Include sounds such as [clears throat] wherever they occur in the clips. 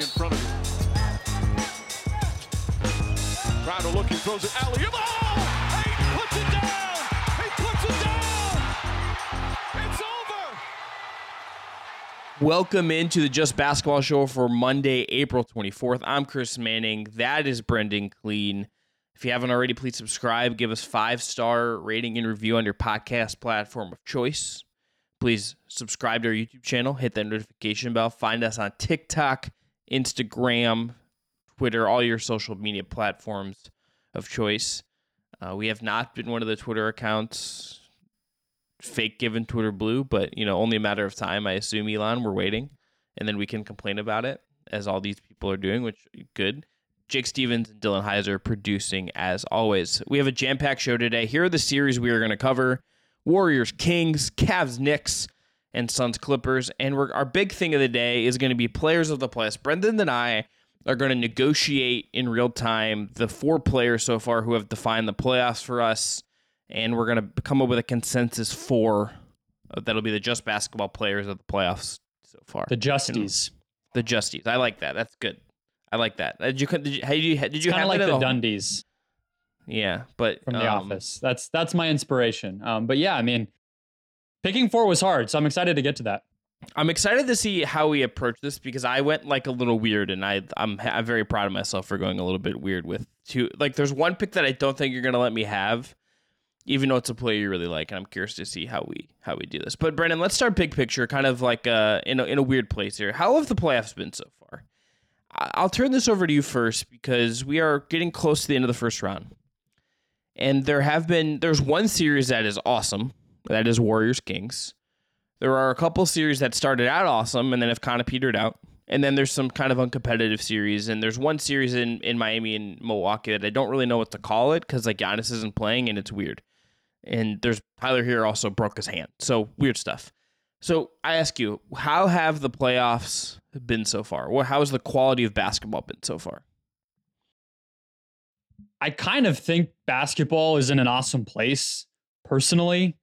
in front of you. Looking, throws it alley. Oh! Welcome into the Just Basketball Show for Monday, April 24th. I'm Chris Manning. That is Brendon Kleen. If you haven't already, please subscribe. Give us five star rating and review on your podcast platform of choice. Please subscribe to our YouTube channel. Hit that notification bell. Find us on TikTok, Instagram, Twitter, all your social media platforms of choice. Uh, we have not been one of the Twitter accounts fake given Twitter blue, but you know, only a matter of time. I assume Elon, we're waiting, and then we can complain about it as all these people are doing, which good. Jake Stephens and Dillon Hiser producing as always. We have a jam packed show today. Here are the series we are going to cover Warriors, Kings, Cavs, Knicks, and Suns, Clippers. And we're, our big thing of the day is going to be players of the playoffs. Brendon and I are going to negotiate in real time the four players so far who have defined the playoffs for us. And we're going to come up with a consensus four uh, that'll be the just basketball players of the playoffs so far. The Justies. The Justies. I like that. That's good. I like that. Did you did you did you, did you Kind have of like the? Dundies Yeah, but from The um, Office. That's that's my inspiration. Um, but yeah, I mean, picking four was hard, so I'm excited to get to that. I'm excited to see how we approach this because I went like a little weird, and I I'm I'm very proud of myself for going a little bit weird with two. Like, there's one pick that I don't think you're gonna let me have, even though it's a player you really like, and I'm curious to see how we how we do this. But Brendon, let's start big picture, kind of like uh in a in a weird place here. How have the playoffs been so far? I'll turn this over to you first because we are getting close to the end of the first round, and there have been there's one series that is awesome, that is Warriors Kings. There are a couple series that started out awesome and then have kind of petered out. And then there's some kind of uncompetitive series. And there's one series in, in Miami and Milwaukee that I don't really know what to call it because like Giannis isn't playing and it's weird. And there's Tyler Herro also broke his hand. So weird stuff. So I ask you, how have the playoffs been so far? How has the quality of basketball been so far? I kind of think basketball is in an awesome place personally.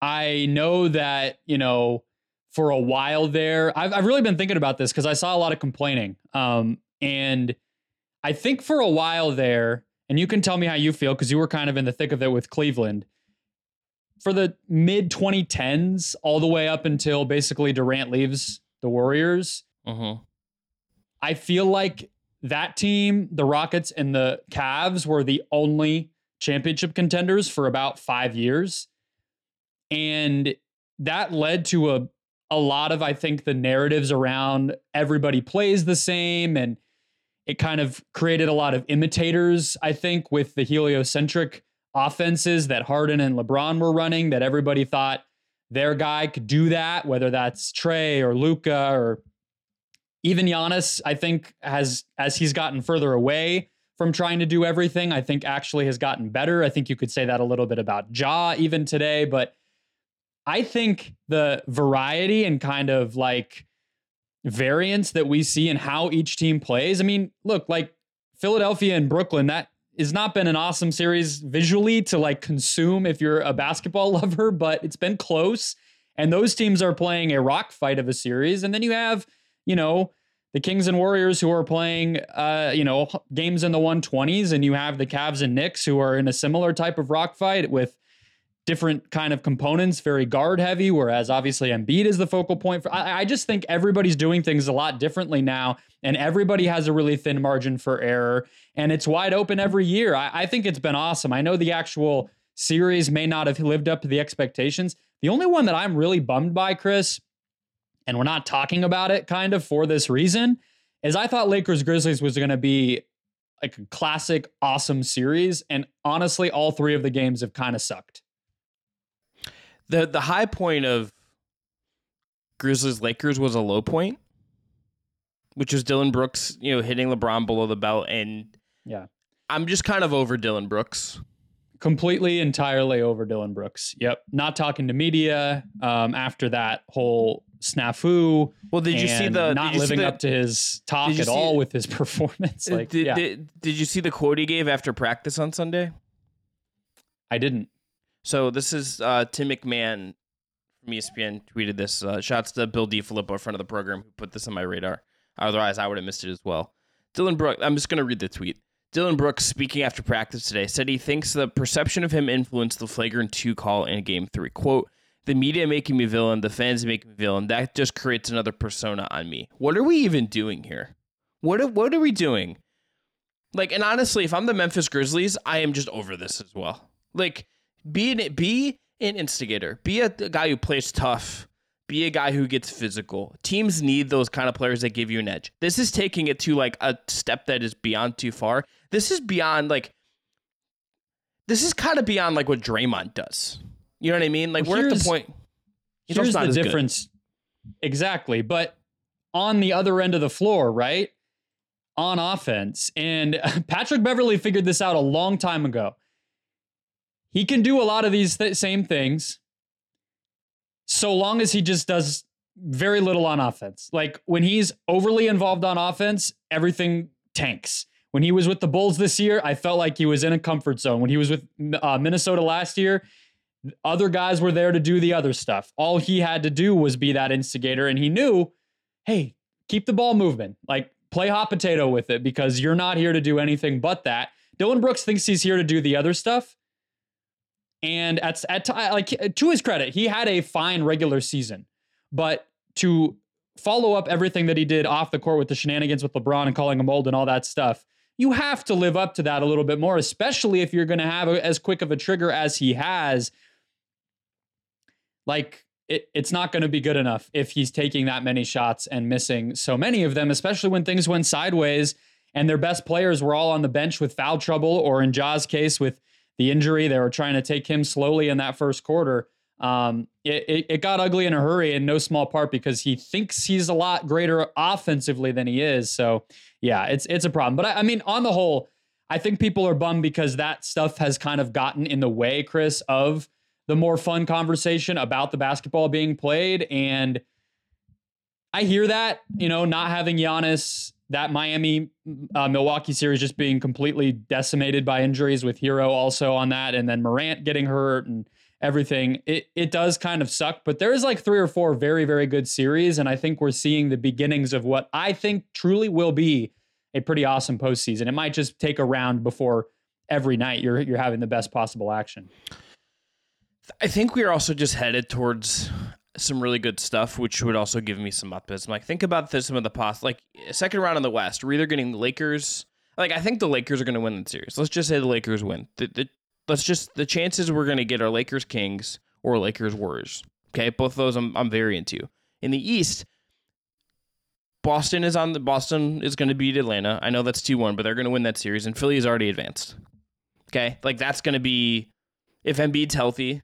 I know that, you know, for a while there, I've, I've really been thinking about this because I saw a lot of complaining. Um, and I think for a while there, and you can tell me how you feel because you were kind of in the thick of it with Cleveland. For the mid 2010s, all the way up until basically Durant leaves the Warriors, Mm-hmm. I feel like that team, the Rockets and the Cavs, were the only championship contenders for about five years. And that led to a, a lot of, I think, the narratives around everybody plays the same. And it kind of created a lot of imitators, I think, with the heliocentric offenses that Harden and LeBron were running, that everybody thought their guy could do that, whether that's Trae or Luka or even Giannis, I think has as he's gotten further away from trying to do everything, I think actually has gotten better. I think you could say that a little bit about Ja even today, but I think the variety and kind of like variance that we see in how each team plays. I mean, look, like Philadelphia and Brooklyn, that has not been an awesome series visually to like consume if you're a basketball [laughs] lover, but it's been close. And those teams are playing a rock fight of a series. And then you have, you know, the Kings and Warriors who are playing, uh, you know, games in the 120s, and you have the Cavs and Knicks who are in a similar type of rock fight with different kind of components, very guard heavy. Whereas obviously Embiid is the focal point. For, I, I just think everybody's doing things a lot differently now, and everybody has a really thin margin for error, and it's wide open every year. I, I think it's been awesome. I know the actual series may not have lived up to the expectations. The only one that I'm really bummed by, Chris, and we're not talking about it kind of for this reason, is I thought Lakers Grizzlies was going to be like a classic, awesome series. And honestly, all three of the games have kind of sucked. The the high point of Grizzlies Lakers was a low point, which was Dillon Brooks, you know, hitting LeBron below the belt, and Yeah. I'm just kind of over Dillon Brooks. Completely, entirely over Dillon Brooks. Yep. Not talking to media um, after that whole snafu. Well, did you see the not did you see living the- up to his talk at see- all with his [laughs] performance? Like, did, yeah, did, did you see the quote he gave after practice on Sunday? I didn't. So this is uh, Tim McMahon from ESPN tweeted this. Uh, shouts to Bill DiFilippo, friend of the program, who put this on my radar. Otherwise, I would have missed it as well. Dillon Brooks, I'm just going to read the tweet. Dillon Brooks, speaking after practice today, said he thinks the perception of him influenced the flagrant two call in game three. Quote, the media making me villain, the fans making me villain, that just creates another persona on me. What are we even doing here? What are, what are we doing? Like, and honestly, if I'm the Memphis Grizzlies, I am just over this as well. Like, be an, be an instigator, be a, a guy who plays tough, be a guy who gets physical. Teams need those kind of players that give you an edge. This is taking it to like a step that is beyond too far. This is beyond like, this is kind of beyond like what Draymond does. You know what I mean? Like, Well, we're at the point. He's Here's the as good. difference. Exactly. But on the other end of the floor, right? On offense. And [laughs] Patrick Beverley figured this out a long time ago. He can do a lot of these th- same things so long as he just does very little on offense. Like when he's overly involved on offense, everything tanks. When he was with the Bulls this year, I felt like he was in a comfort zone. When he was with uh, Minnesota last year, other guys were there to do the other stuff. All he had to do was be that instigator, and he knew, hey, keep the ball moving. Like play hot potato with it because you're not here to do anything but that. Dillon Brooks thinks he's here to do the other stuff. And at at like to his credit, he had a fine regular season, but to follow up everything that he did off the court with the shenanigans with LeBron and calling him old and all that stuff, you have to live up to that a little bit more, especially if you're going to have a, as quick of a trigger as he has. Like it, it's not going to be good enough if he's taking that many shots and missing so many of them, especially when things went sideways and their best players were all on the bench with foul trouble, or in Ja's case with the injury, they were trying to take him slowly in that first quarter. Um, it, it, it got ugly in a hurry, in no small part because he thinks he's a lot greater offensively than he is. So, yeah, it's it's a problem. But I, I mean, on the whole, I think people are bummed because that stuff has kind of gotten in the way, Chris, of the more fun conversation about the basketball being played. And I hear that, you know, not having Giannis, that Miami uh, Milwaukee series just being completely decimated by injuries with Herro also on that, and then Morant getting hurt and everything. It it does kind of suck, but there's like three or four very very good series, and I think we're seeing the beginnings of what I think truly will be a pretty awesome postseason. It might just take a round before every night you're you're having the best possible action. I think we are also just headed towards some really good stuff, which would also give me some optimism. Like think about this, some of the pos like second round in the West. We're either getting the Lakers. Like I think the Lakers are going to win the series. Let's just say the Lakers win. The, the, let's just the chances we're going to get are Lakers Kings or Lakers Warriors. Okay, both of those I'm I'm very into. In the East, Boston is on the Boston is going to beat Atlanta. I know that's two one, but they're going to win that series, and Philly is already advanced. Okay, like that's going to be if Embiid's healthy,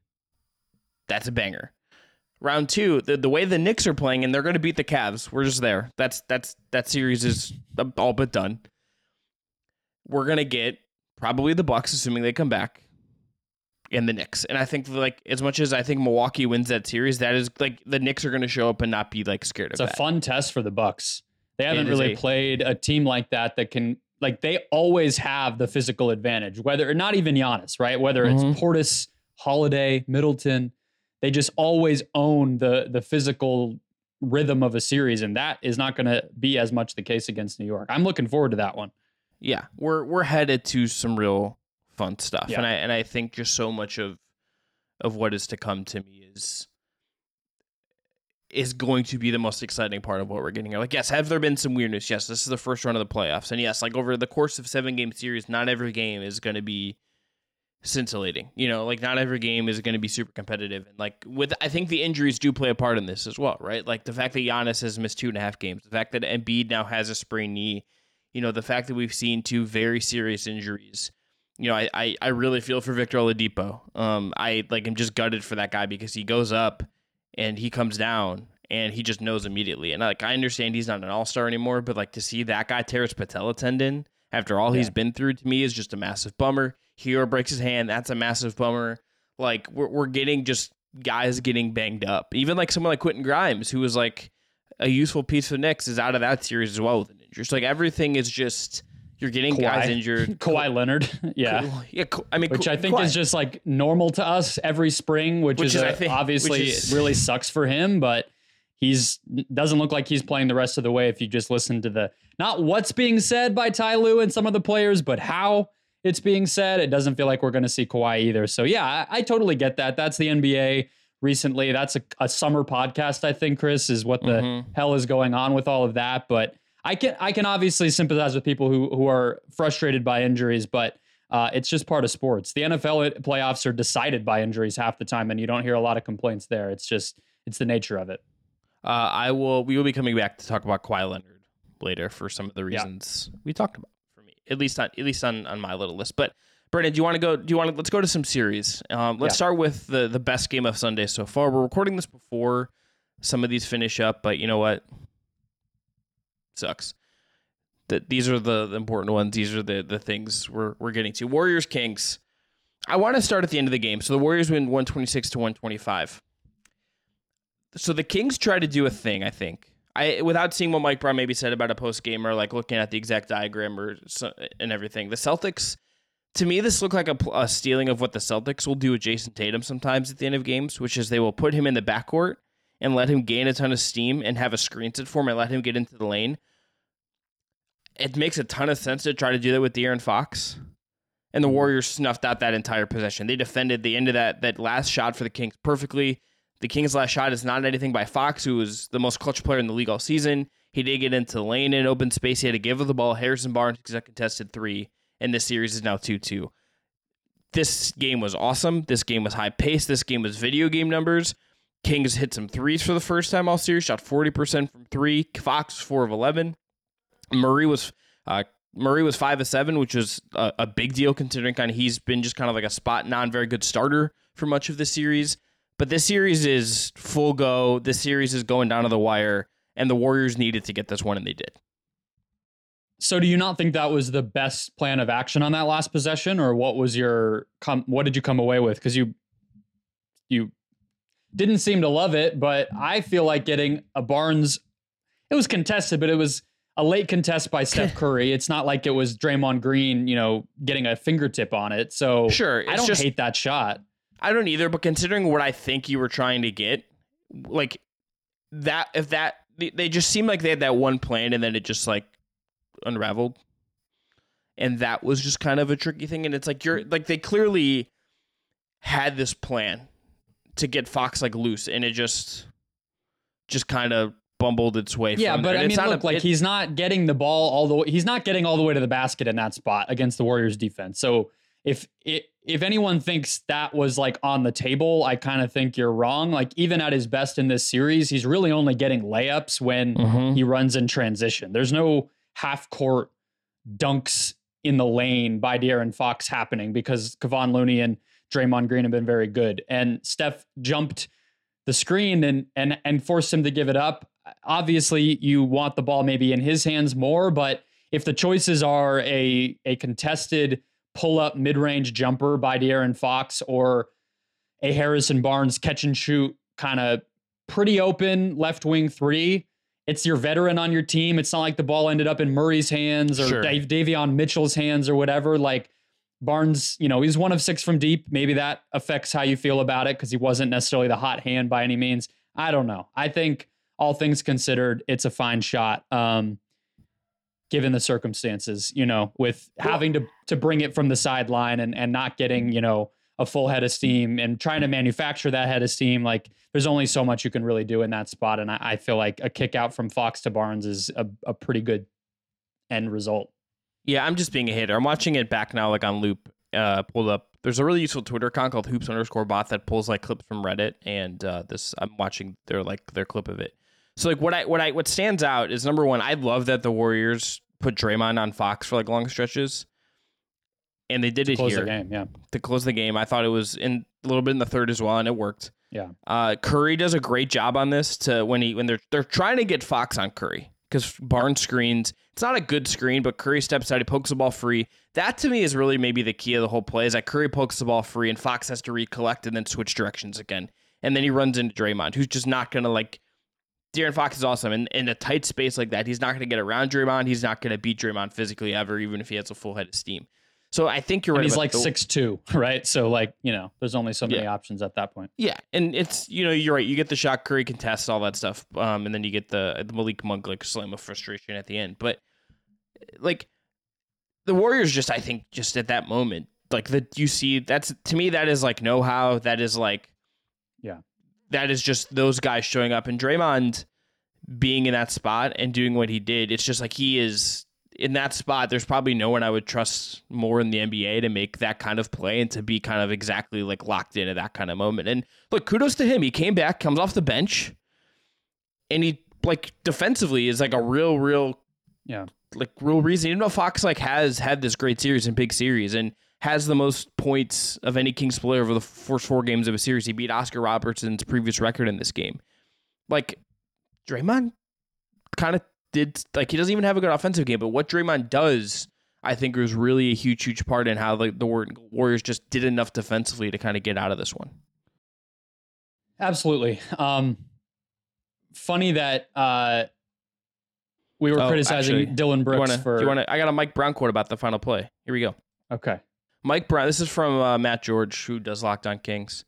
that's a banger. Round two, the, the way the Knicks are playing, and they're going to beat the Cavs. We're just there. That's that's that series is all but done. We're gonna get probably the Bucks, assuming they come back, and the Knicks. And I think like as much as I think Milwaukee wins that series, that is like the Knicks are going to show up and not be like scared It's of It's a that. fun test for the Bucks. They haven't really a- played a team like that that can like they always have the physical advantage. Whether or not even Giannis, right? Whether Mhm. it's Portis, Holiday, Middleton, they just always own the the physical rhythm of a series, and that is not going to be as much the case against New York. I'm looking forward to that one. yeah, we're we're headed to some real fun stuff, Yeah. and I and I think just so much of of what is to come to me is is going to be the most exciting part of what we're getting here. Like, yes, have there been some weirdness? Yes, this is the first run of the playoffs, and yes, like over the course of seven game series, not every game is going to be scintillating. You know, like not every game is going to be super competitive, and like with I think the injuries do play a part in this as well, right? Like the fact that Giannis has missed two and a half games, the fact that Embiid now has a sprained knee, you know, the fact that we've seen two very serious injuries. You know, I, I, I really feel for Victor Oladipo. Um, I like am just gutted for that guy because he goes up and he comes down and he just knows immediately. And like I understand he's not an all star anymore, but like to see that guy tear his patella tendon after all he's been through to me is just a massive bummer. Herro breaks his hand, that's a massive bummer. Like we're we're getting just guys getting banged up. Even like someone like Quentin Grimes, who was like a useful piece for the Knicks, is out of that series as well with an injury. So like everything is just you're getting guys injured. [laughs] Kawhi Leonard, [laughs] yeah. Ka- yeah. Ka- I mean, which Ka- I think Kawhi. is just like normal to us every spring, which, Which is, is, a- think- obviously which is- really sucks for him. But he's doesn't look like he's playing the rest of the way if you just listen to the not what's being said by Ty Lue and some of the players, but how it's being said. It doesn't feel like we're going to see Kawhi either. So yeah, I, I, totally get that. That's the NBA recently. That's a, a summer podcast, I think, Chris, is what the mm-hmm. hell is going on with all of that. But I can I can obviously sympathize with people who who are frustrated by injuries, but uh, it's just part of sports. The NFL playoffs are decided by injuries half the time, and you don't hear a lot of complaints there. It's just it's the nature of it. Uh, I will. We will be coming back to talk about Kawhi Leonard later for some of the reasons yeah. we talked about. At least on at least on on my little list. But Brendon, do you want to go? Do you want to? Let's go to some series. Um, let's yeah. start with the the best game of Sunday so far. We're recording this before some of these finish up, but you know what? Sucks. That these are the, the important ones. These are the the things we're we're getting to. Warriors Kings. I want to start at the end of the game. So the Warriors win 126 to 125 so the Kings try to do a thing, I think. I without seeing what Mike Brown maybe said about a post game or like looking at the exact diagram or and everything. The Celtics, to me, this looked like a, a stealing of what the Celtics will do with Jayson Tatum sometimes at the end of games, which is they will put him in the backcourt and let him gain a ton of steam and have a screen set for him and let him get into the lane. It makes a ton of sense to try to do that with De'Aaron Fox. And the mm-hmm. Warriors snuffed out that entire possession. They defended the end of that that last shot for the Kings perfectly. The Kings' last shot is not anything by Fox, who was the most clutch player in the league all season. He did get into the lane in open space. He had to give up the ball. Harrison Barnes contested three, and this series is now 2 2. This game was awesome. This game was high paced. This game was video game numbers. Kings hit some threes for the first time all series, shot 40% from three. Fox 4 of 11. Murray was uh, Murray was five of seven, which was a, a, big deal considering kind of he's been just kind of like a spot non very good starter for much of the series. But this series is full go. This series is going down to the wire, and the Warriors needed to get this one, and they did. So, do you not think that was the best plan of action on that last possession, or what was your com- what did you come away with? Because you you didn't seem to love it, but I feel like getting a Barnes. It was contested, but it was a late contest by Steph [laughs] Curry. It's not like it was Draymond Green, you know, getting a fingertip on it. So sure, I don't just, hate that shot. I don't either, but considering what I think you were trying to get, like that, if that, they just seemed like they had that one plan and then it just like unraveled. And that was just kind of a tricky thing. And it's like, you're like, they clearly had this plan to get Fox like loose and it just, just kind of bumbled its way. Yeah, but I mean, look, a, like it, he's not getting the ball all the way. He's not getting all the way to the basket in that spot against the Warriors defense. So if it, if anyone thinks that was like on the table, I kind of think you're wrong. Like even at his best in this series, he's really only getting layups when mm-hmm. he runs in transition. There's no half court dunks in the lane by De'Aaron Fox happening because Kevon Looney and Draymond Green have been very good. And Steph jumped the screen and and and forced him to give it up. Obviously, you want the ball maybe in his hands more, but if the choices are a a contested pull up mid range jumper by De'Aaron Fox or a Harrison Barnes catch and shoot kind of pretty open left wing three. It's your veteran on your team. It's not like the ball ended up in Murray's hands or sure. Dave Davion Mitchell's hands or whatever. Like Barnes, you know, he's one of six from deep. Maybe that affects how you feel about it because he wasn't necessarily the hot hand by any means. I don't know. I think all things considered, it's a fine shot. Um, given the circumstances, you know, with having to to bring it from the sideline and and not getting, you know, a full head of steam and trying to manufacture that head of steam, like there's only so much you can really do in that spot. And I, I feel like a kick out from Fox to Barnes is a, a pretty good end result. Yeah, I'm just being a hater. I'm watching it back now, like on loop, uh, pulled up. There's a really useful Twitter account called Hoops underscore Bot that pulls like clips from Reddit, and uh, this I'm watching their like their clip of it. So like what I what I what stands out is number one, I love that the Warriors put Draymond on Fox for like long stretches, and they did to it close here the game. Yeah, to close the game. I thought it was in a little bit in the third as well, and it worked. Yeah. Uh, Curry does a great job on this to when he when they're they're trying to get Fox on Curry because Barnes screens. It's not a good screen, but Curry steps out. He pokes the ball free. That to me is really maybe the key of the whole play. Is that Curry pokes the ball free and Fox has to recollect and then switch directions again, and then he runs into Draymond, who's just not gonna like De'Aaron Fox is awesome. And in a tight space like that, he's not going to get around Draymond. He's not going to beat Draymond physically ever, even if he has a full head of steam. So I think you're And right. he's about like six two, right? So like you know, there's only so many Yeah. options at that point. Yeah, and it's you know you're right. You get the shot Curry contests all that stuff, um, and then you get the, the Malik Monk like slam of frustration at the end. But like the Warriors, just I think just at that moment, like that you see that's to me that is like know how that is like Yeah. That is just those guys showing up and Draymond being in that spot and doing what he did. It's just like he is in that spot. There's probably no one I would trust more in the NBA to make that kind of play and to be kind of exactly like locked into that kind of moment. And look, kudos to him. He came back, comes off the bench, and he like defensively is like a real, real Yeah. like real reason. Even though Fox like has had this great series and big series and has the most points of any Kings player over the first four games of a series. He beat Oscar Robertson's previous record in this game. Like Draymond kind of did like he doesn't even have a good offensive game, but what Draymond does, I think was really a huge, huge part in how like the Warriors just did enough defensively to kind of get out of this one. Absolutely. Um, funny that uh, we were Oh, criticizing actually, Dillon Brooks wanna- for. do you wanna, I got a Mike Brown quote about the final play. Here we go. okay. Mike Brown, this is from uh, Matt George, who does Locked On Kings.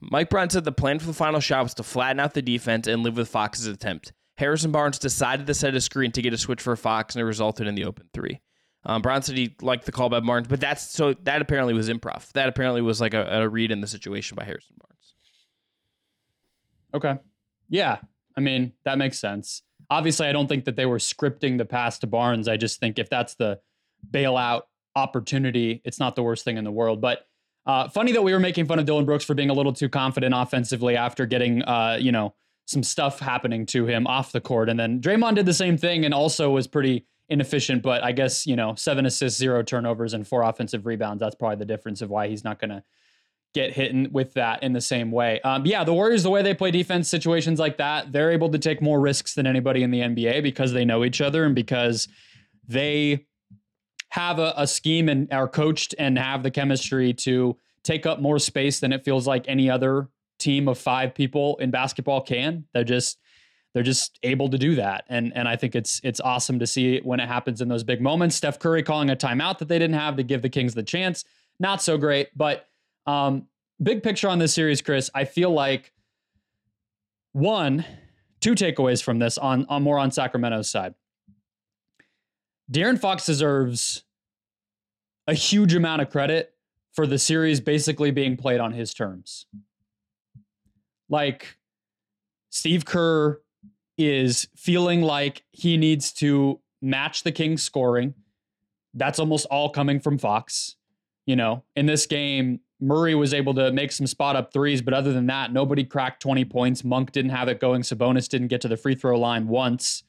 Mike Brown said the plan for the final shot was to flatten out the defense and live with Fox's attempt. Harrison Barnes decided to set a screen to get a switch for Fox, and it resulted in the open three. Um, Brown said he liked the call by Barnes, but that's so that apparently was improv. That apparently was like a, a read in the situation by Harrison Barnes. Okay. Yeah. I mean, that makes sense. Obviously, I don't think that they were scripting the pass to Barnes. I just think if that's the bailout opportunity, it's not the worst thing in the world. But uh, funny that we were making fun of Dillon Brooks for being a little too confident offensively after getting, uh, you know, some stuff happening to him off the court. And then Draymond did the same thing and also was pretty inefficient. But I guess, you know, seven assists, zero turnovers, and four offensive rebounds. That's probably the difference of why he's not going to get hit in, with that in the same way. Um, yeah, the Warriors, the way they play defense situations like that, they're able to take more risks than anybody in the NBA because they know each other and because they have a, a scheme and are coached and have the chemistry to take up more space than it feels like any other team of five people in basketball can. They're just they're just able to do that. And and I think it's it's awesome to see when it happens in those big moments. Steph Curry calling a timeout that they didn't have to give the Kings the chance. Not so great, but um, big picture on this series, Chris, I feel like one, two takeaways from this on, on more on Sacramento's side. De'Aaron Fox deserves a huge amount of credit for the series basically being played on his terms. Like Steve Kerr is feeling like he needs to match the Kings scoring. That's almost all coming from Fox. You know, in this game, Murray was able to make some spot up threes, but other than that, nobody cracked 20 points. Monk didn't have it going. Sabonis didn't get to the free throw line once.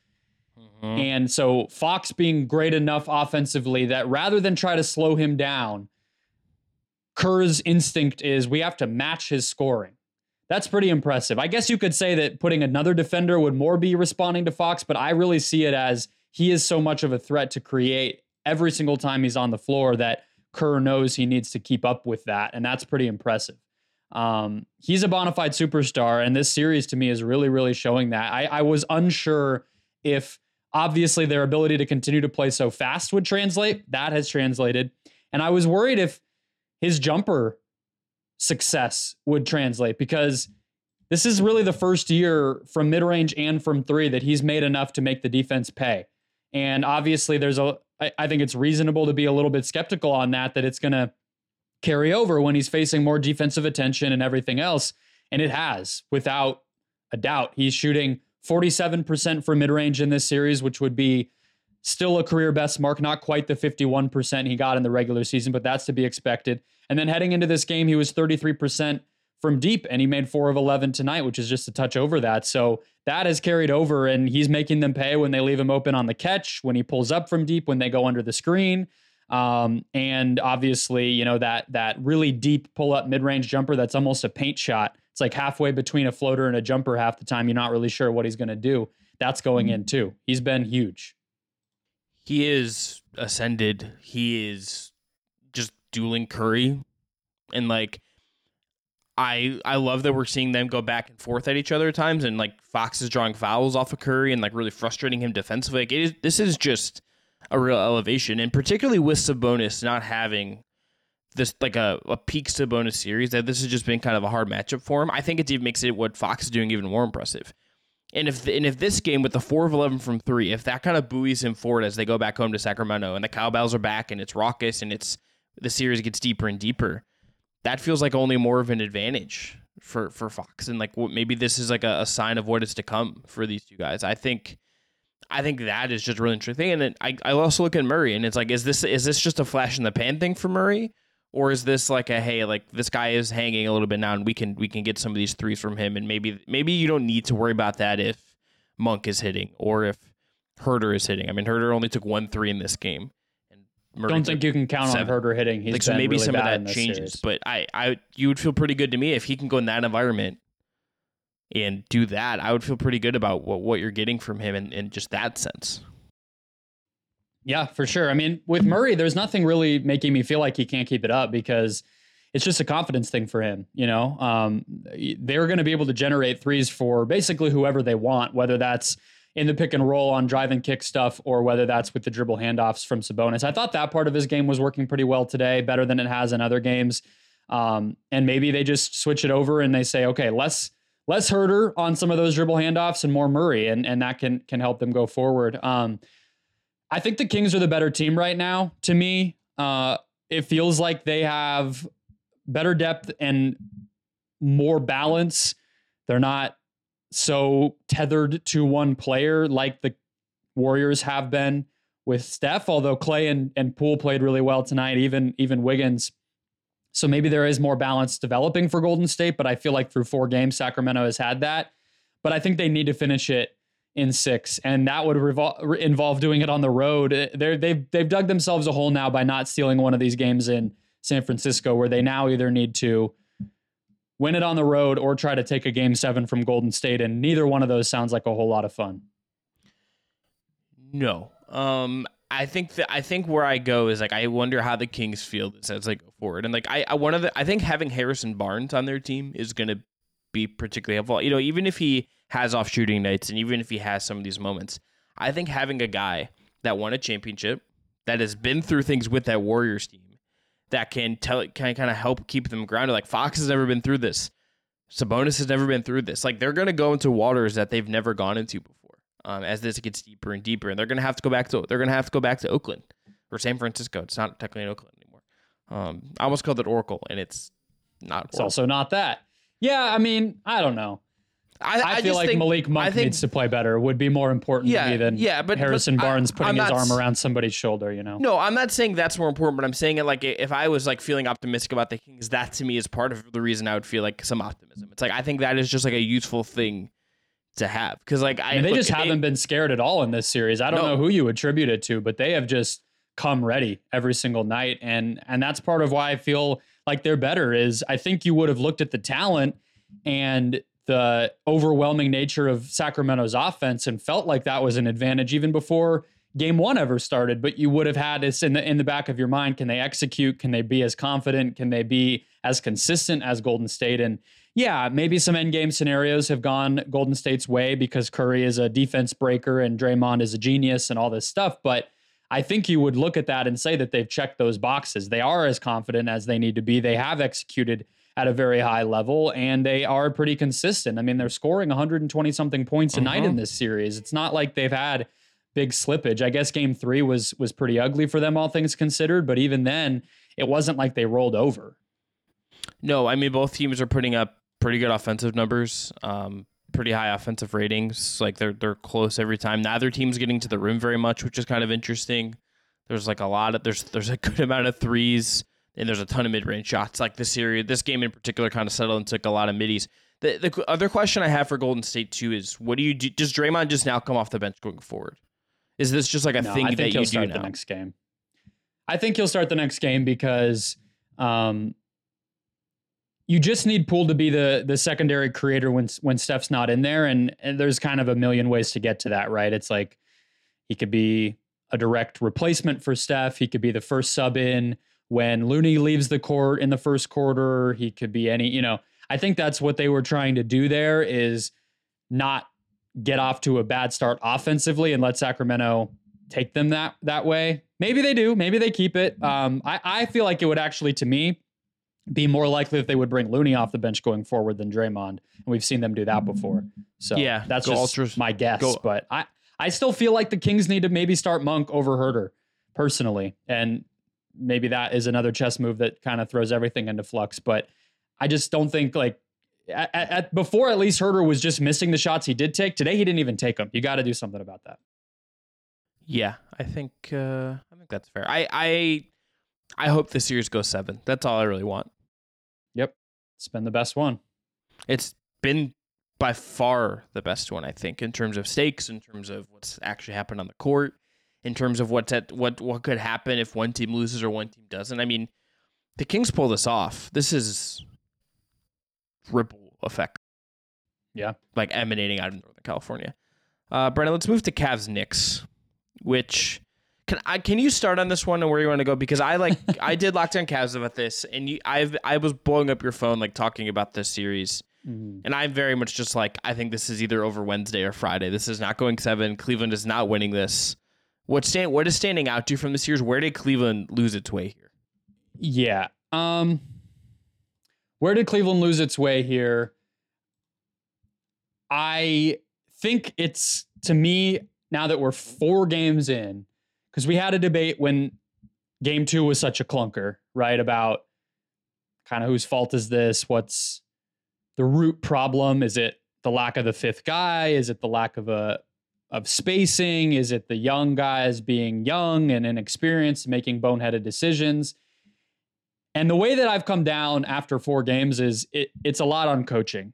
And so Fox being great enough offensively that rather than try to slow him down, Kerr's instinct is we have to match his scoring. That's pretty impressive. I guess you could say that putting another defender would more be responding to Fox, but I really see it as he is so much of a threat to create every single time he's on the floor that Kerr knows he needs to keep up with that, and that's pretty impressive. Um, he's a bona fide superstar, and this series to me is really, really showing that. I, I was unsure if obviously their ability to continue to play so fast would translate. That has translated, and I was worried if his jumper success would translate because this is really the first year from mid range and from three that he's made enough to make the defense pay. And obviously, there's a, I think it's reasonable to be a little bit skeptical on that, that it's going to carry over when he's facing more defensive attention and everything else. And it has, without a doubt. He's shooting 47% for mid range in this series, which would be still a career best mark, not quite the 51% he got in the regular season, but that's to be expected. And then heading into this game, he was 33% from deep and he made 4 of 11 tonight, which is just a touch over that. So that has carried over and he's making them pay when they leave him open on the catch, when he pulls up from deep, when they go under the screen. Um, and obviously, you know, that that really deep pull up mid range jumper that's almost a paint shot. It's like halfway between a floater and a jumper half the time. You're not really sure what he's going to do. That's going mm-hmm. in too. He's been huge. He is ascended. He is just dueling Curry, and like I I love that we're seeing them go back and forth at each other at times, and like Fox is drawing fouls off of Curry and like really frustrating him defensively. Like it is, this is just a real elevation, and particularly with Sabonis not having this like a, a peak Sabonis series, that this has just been kind of a hard matchup for him. I think it even makes it what Fox is doing even more impressive. And if and if this game with the four of eleven from three, if that kind of buoys him forward as they go back home to Sacramento and the cowbells are back and it's raucous and it's the series gets deeper and deeper, that feels like only more of an advantage for for Fox. And like what maybe this is like a, a sign of what is to come for these two guys. I think I think that is just really interesting. And I, I also look at Murray and it's like, is this is this just a flash in the pan thing for Murray? Or is this like a hey, like this guy is hanging a little bit now and we can we can get some of these threes from him and maybe maybe you don't need to worry about that if Monk is hitting or if Huerter is hitting. I mean Huerter only took one three in this game. And Murray don't think you can count seven. on Huerter hitting. He's like, so maybe really some of that changes. Series. But I, I you would feel pretty good to me if he can go in that environment and do that. I would feel pretty good about what, what you're getting from him in, in just that sense. Yeah, for sure. I mean, with Murray, there's nothing really making me feel like he can't keep it up because it's just a confidence thing for him. You know, um, they're going to be able to generate threes for basically whoever they want, whether that's in the pick and roll on drive and kick stuff or whether that's with the dribble handoffs from Sabonis. I thought that part of his game was working pretty well today, better than it has in other games. Um, and maybe they just switch it over and they say, okay, less less Huerter on some of those dribble handoffs and more Murray, and and that can can help them go forward. Um, I think the Kings are the better team right now. To me, uh, it feels like they have better depth and more balance. They're not so tethered to one player like the Warriors have been with Steph. Although Clay and, and Poole played really well tonight, even even Wiggins. So maybe there is more balance developing for Golden State, but I feel like through four games, Sacramento has had that. But I think they need to finish it in six, and that would revol- involve doing it on the road. Uh, they're, they've they've dug themselves a hole now by not stealing one of these games in San Francisco, where they now either need to win it on the road or try to take a game seven from Golden State, and neither one of those sounds like a whole lot of fun. No, um, I think that I think where I go is like I wonder how the Kings feel as they go forward, and like I, I one of the I think having Harrison Barnes on their team is going to be particularly helpful. You know, even if he has off shooting nights and even if he has some of these moments, I think having a guy that won a championship, that has been through things with that Warriors team, that can tell can kind of help keep them grounded. Like Fox has never been through this. Sabonis has never been through this. Like they're going to go into waters that they've never gone into before. Um, as this gets deeper and deeper, and they're going to have to go back to they're going to have to go back to Oakland or San Francisco. It's not technically in Oakland anymore. Um, I almost called it Oracle, and it's not. It's Oracle. also not that. Yeah, I mean, I don't know. I, I, I feel like think, Malik Monk think, needs to play better. Would be more important yeah, to me than yeah, but, Harrison but Barnes putting his arm around somebody's shoulder. You know. No, I'm not saying that's more important, but I'm saying it like if I was like feeling optimistic about the Kings, that to me is part of the reason I would feel like some optimism. It's like I think that is just like a useful thing to have because like I, I mean, they look, just haven't been scared at all in this series. I don't no. know who you attribute it to, but they have just come ready every single night, and and that's part of why I feel like they're better. Is I think you would have looked at the talent and the overwhelming nature of Sacramento's offense and felt like that was an advantage even before game one ever started. But you would have had this in the in the back of your mind. Can they execute? Can they be as confident? Can they be as consistent as Golden State? And yeah, maybe some end game scenarios have gone Golden State's way because Curry is a defense breaker and Draymond is a genius and all this stuff. But I think you would look at that and say that they've checked those boxes. They are as confident as they need to be. They have executed at a very high level and they are pretty consistent. I mean, they're scoring 120 something points a night in this series. It's not like they've had big slippage. I guess game 3 was was pretty ugly for them all things considered, but even then it wasn't like they rolled over. No, I mean both teams are putting up pretty good offensive numbers. Um, pretty high offensive ratings. Like they're they're close every time. Neither team's getting to the rim very much, which is kind of interesting. There's like a lot of there's there's a good [laughs] amount of threes and there's a ton of mid range shots. Like this series, this game in particular, kind of settled and took a lot of middies. The, the other question I have for Golden State too is, what do you do? Does Draymond just now come off the bench going forward? Is this just like a no, thing that you do now? The next game, I think he'll start the next game because um, you just need Poole to be the the secondary creator when when Steph's not in there, and, and there's kind of a million ways to get to that, right? It's like he could be a direct replacement for Steph. He could be the first sub in when Looney leaves the court in the first quarter, he could be any, you know, I think that's what they were trying to do there is not get off to a bad start offensively and let Sacramento take them that that way. Maybe they do. Maybe they keep it. Um, I, I feel like it would actually, to me, be more likely if they would bring Looney off the bench going forward than Draymond, and we've seen them do that before. So Yeah, that's just my guess. go- but I I still feel like the Kings need to maybe start Monk over Huerter personally, and maybe that is another chess move that kind of throws everything into flux. But I just don't think like. At, at, before, at least Huerter was just missing the shots he did take. Today, he didn't even take them. You got to do something about that. Yeah, I think uh, I think that's fair. I I I hope the series goes seven. That's all I really want. Yep, it's been the best one. It's been by far the best one, I think, in terms of stakes, in terms of what's actually happened on the court, in terms of what's at what what could happen if one team loses or one team doesn't. I mean, the Kings pull this off. This is ripple effect. Yeah. Like emanating out of Northern California. Uh Brendon, let's move to Cavs Knicks, which can I can you start on this one and where you want to go? Because I like [laughs] I did Locked On Cavs about this and you I've I was blowing up your phone like talking about this series. And I'm very much just like, I think this is either over Wednesday or Friday. This is not going seven. Cleveland is not winning this. What's stand, what is standing out to you from this series? Where did Cleveland lose its way here? Yeah. Um where did Cleveland lose its way here? I think it's to me now that we're 4 games in cuz we had a debate when game 2 was such a clunker, right? About kind of whose fault is this? What's the root problem? Is it the lack of the fifth guy? Is it the lack of a of spacing? Is it the young guys being young and inexperienced, making boneheaded decisions? And the way that I've come down after four games is it, it's a lot on coaching.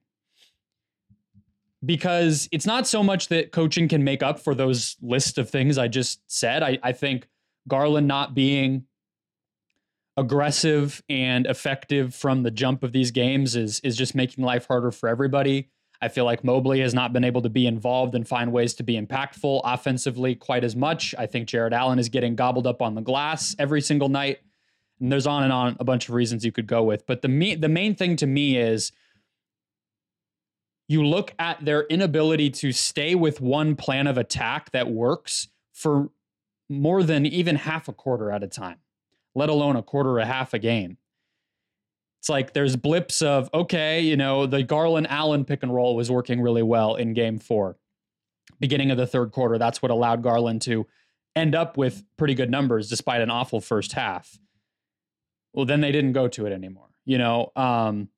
Because it's not so much that coaching can make up for those list of things I just said. I, I think Garland not being aggressive and effective from the jump of these games is is just making life harder for everybody. I feel like Mobley has not been able to be involved and find ways to be impactful offensively quite as much. I think Jarrett Allen is getting gobbled up on the glass every single night. And there's on and on a bunch of reasons you could go with. But the me- the main thing to me is you look at their inability to stay with one plan of attack that works for more than even half a quarter at a time, let alone a quarter or a half a game. It's like there's blips of, okay, you know, the Garland Allen pick and roll was working really well in game four. Beginning of the third quarter, that's what allowed Garland to end up with pretty good numbers despite an awful first half. Well, then they didn't go to it anymore. You know, um,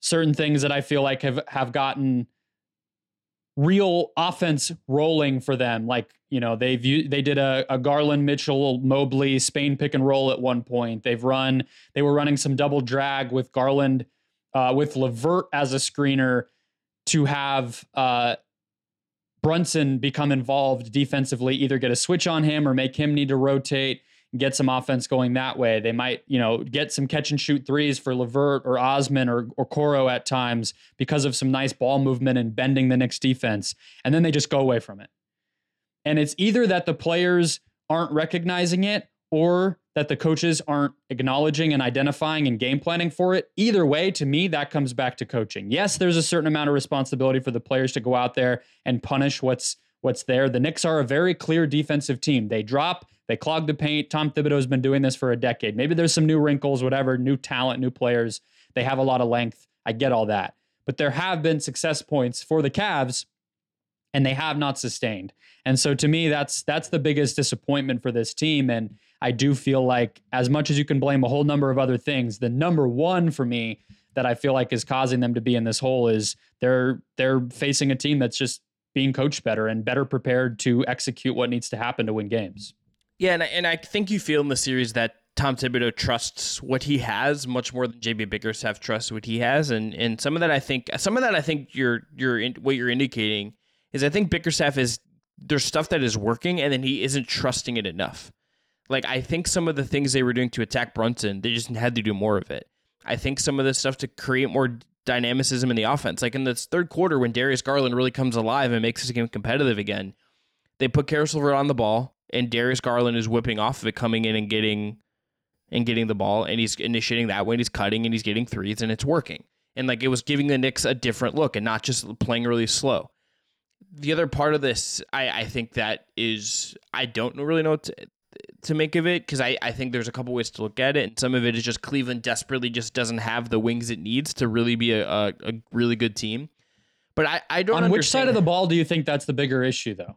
certain things that I feel like have have gotten real offense rolling for them. Like, you know, they've they did a, a Garland Mitchell Mobley Spain pick and roll at one point. They've run they were running some double drag with Garland uh, with LeVert as a screener to have uh, Brunson become involved defensively, either get a switch on him or make him need to rotate get some offense going that way. They might, you know, get some catch and shoot threes for LeVert or Osman or, or Coro at times because of some nice ball movement and bending the Knicks defense. And then they just go away from it. And it's either that the players aren't recognizing it or that the coaches aren't acknowledging and identifying and game planning for it. Either way, to me, that comes back to coaching. Yes, there's a certain amount of responsibility for the players to go out there and punish what's what's there. The Knicks are a very clear defensive team. They drop, they clog the paint. Tom Thibodeau's been doing this for a decade. Maybe there's some new wrinkles, whatever, new talent, new players. They have a lot of length. I get all that. But there have been success points for the Cavs and they have not sustained. And so to me that's that's the biggest disappointment for this team and I do feel like as much as you can blame a whole number of other things, the number one for me that I feel like is causing them to be in this hole is they're they're facing a team that's just being coached better and better prepared to execute what needs to happen to win games. Yeah, and I, and I think you feel in the series that Tom Thibodeau trusts what he has much more than JB Bickerstaff trusts what he has, and and some of that I think some of that I think you're you're in, what you're indicating is I think Bickerstaff is there's stuff that is working and then he isn't trusting it enough. Like I think some of the things they were doing to attack Brunson, they just had to do more of it. I think some of the stuff to create more dynamicism in the offense, like in this third quarter when Darius Garland really comes alive and makes this game competitive again, they put Caris on the ball and Darius Garland is whipping off of it, coming in and getting and getting the ball, and he's initiating that way, and he's cutting and he's getting threes, and it's working. And like it was giving the Knicks a different look and not just playing really slow. the other part of this, I, I think that is I don't really know to make of it because I, I think there's a couple ways to look at it, and some of it is just Cleveland desperately just doesn't have the wings it needs to really be a, a, a really good team. But I, I don't On which side of the ball do you think that's the bigger issue, though?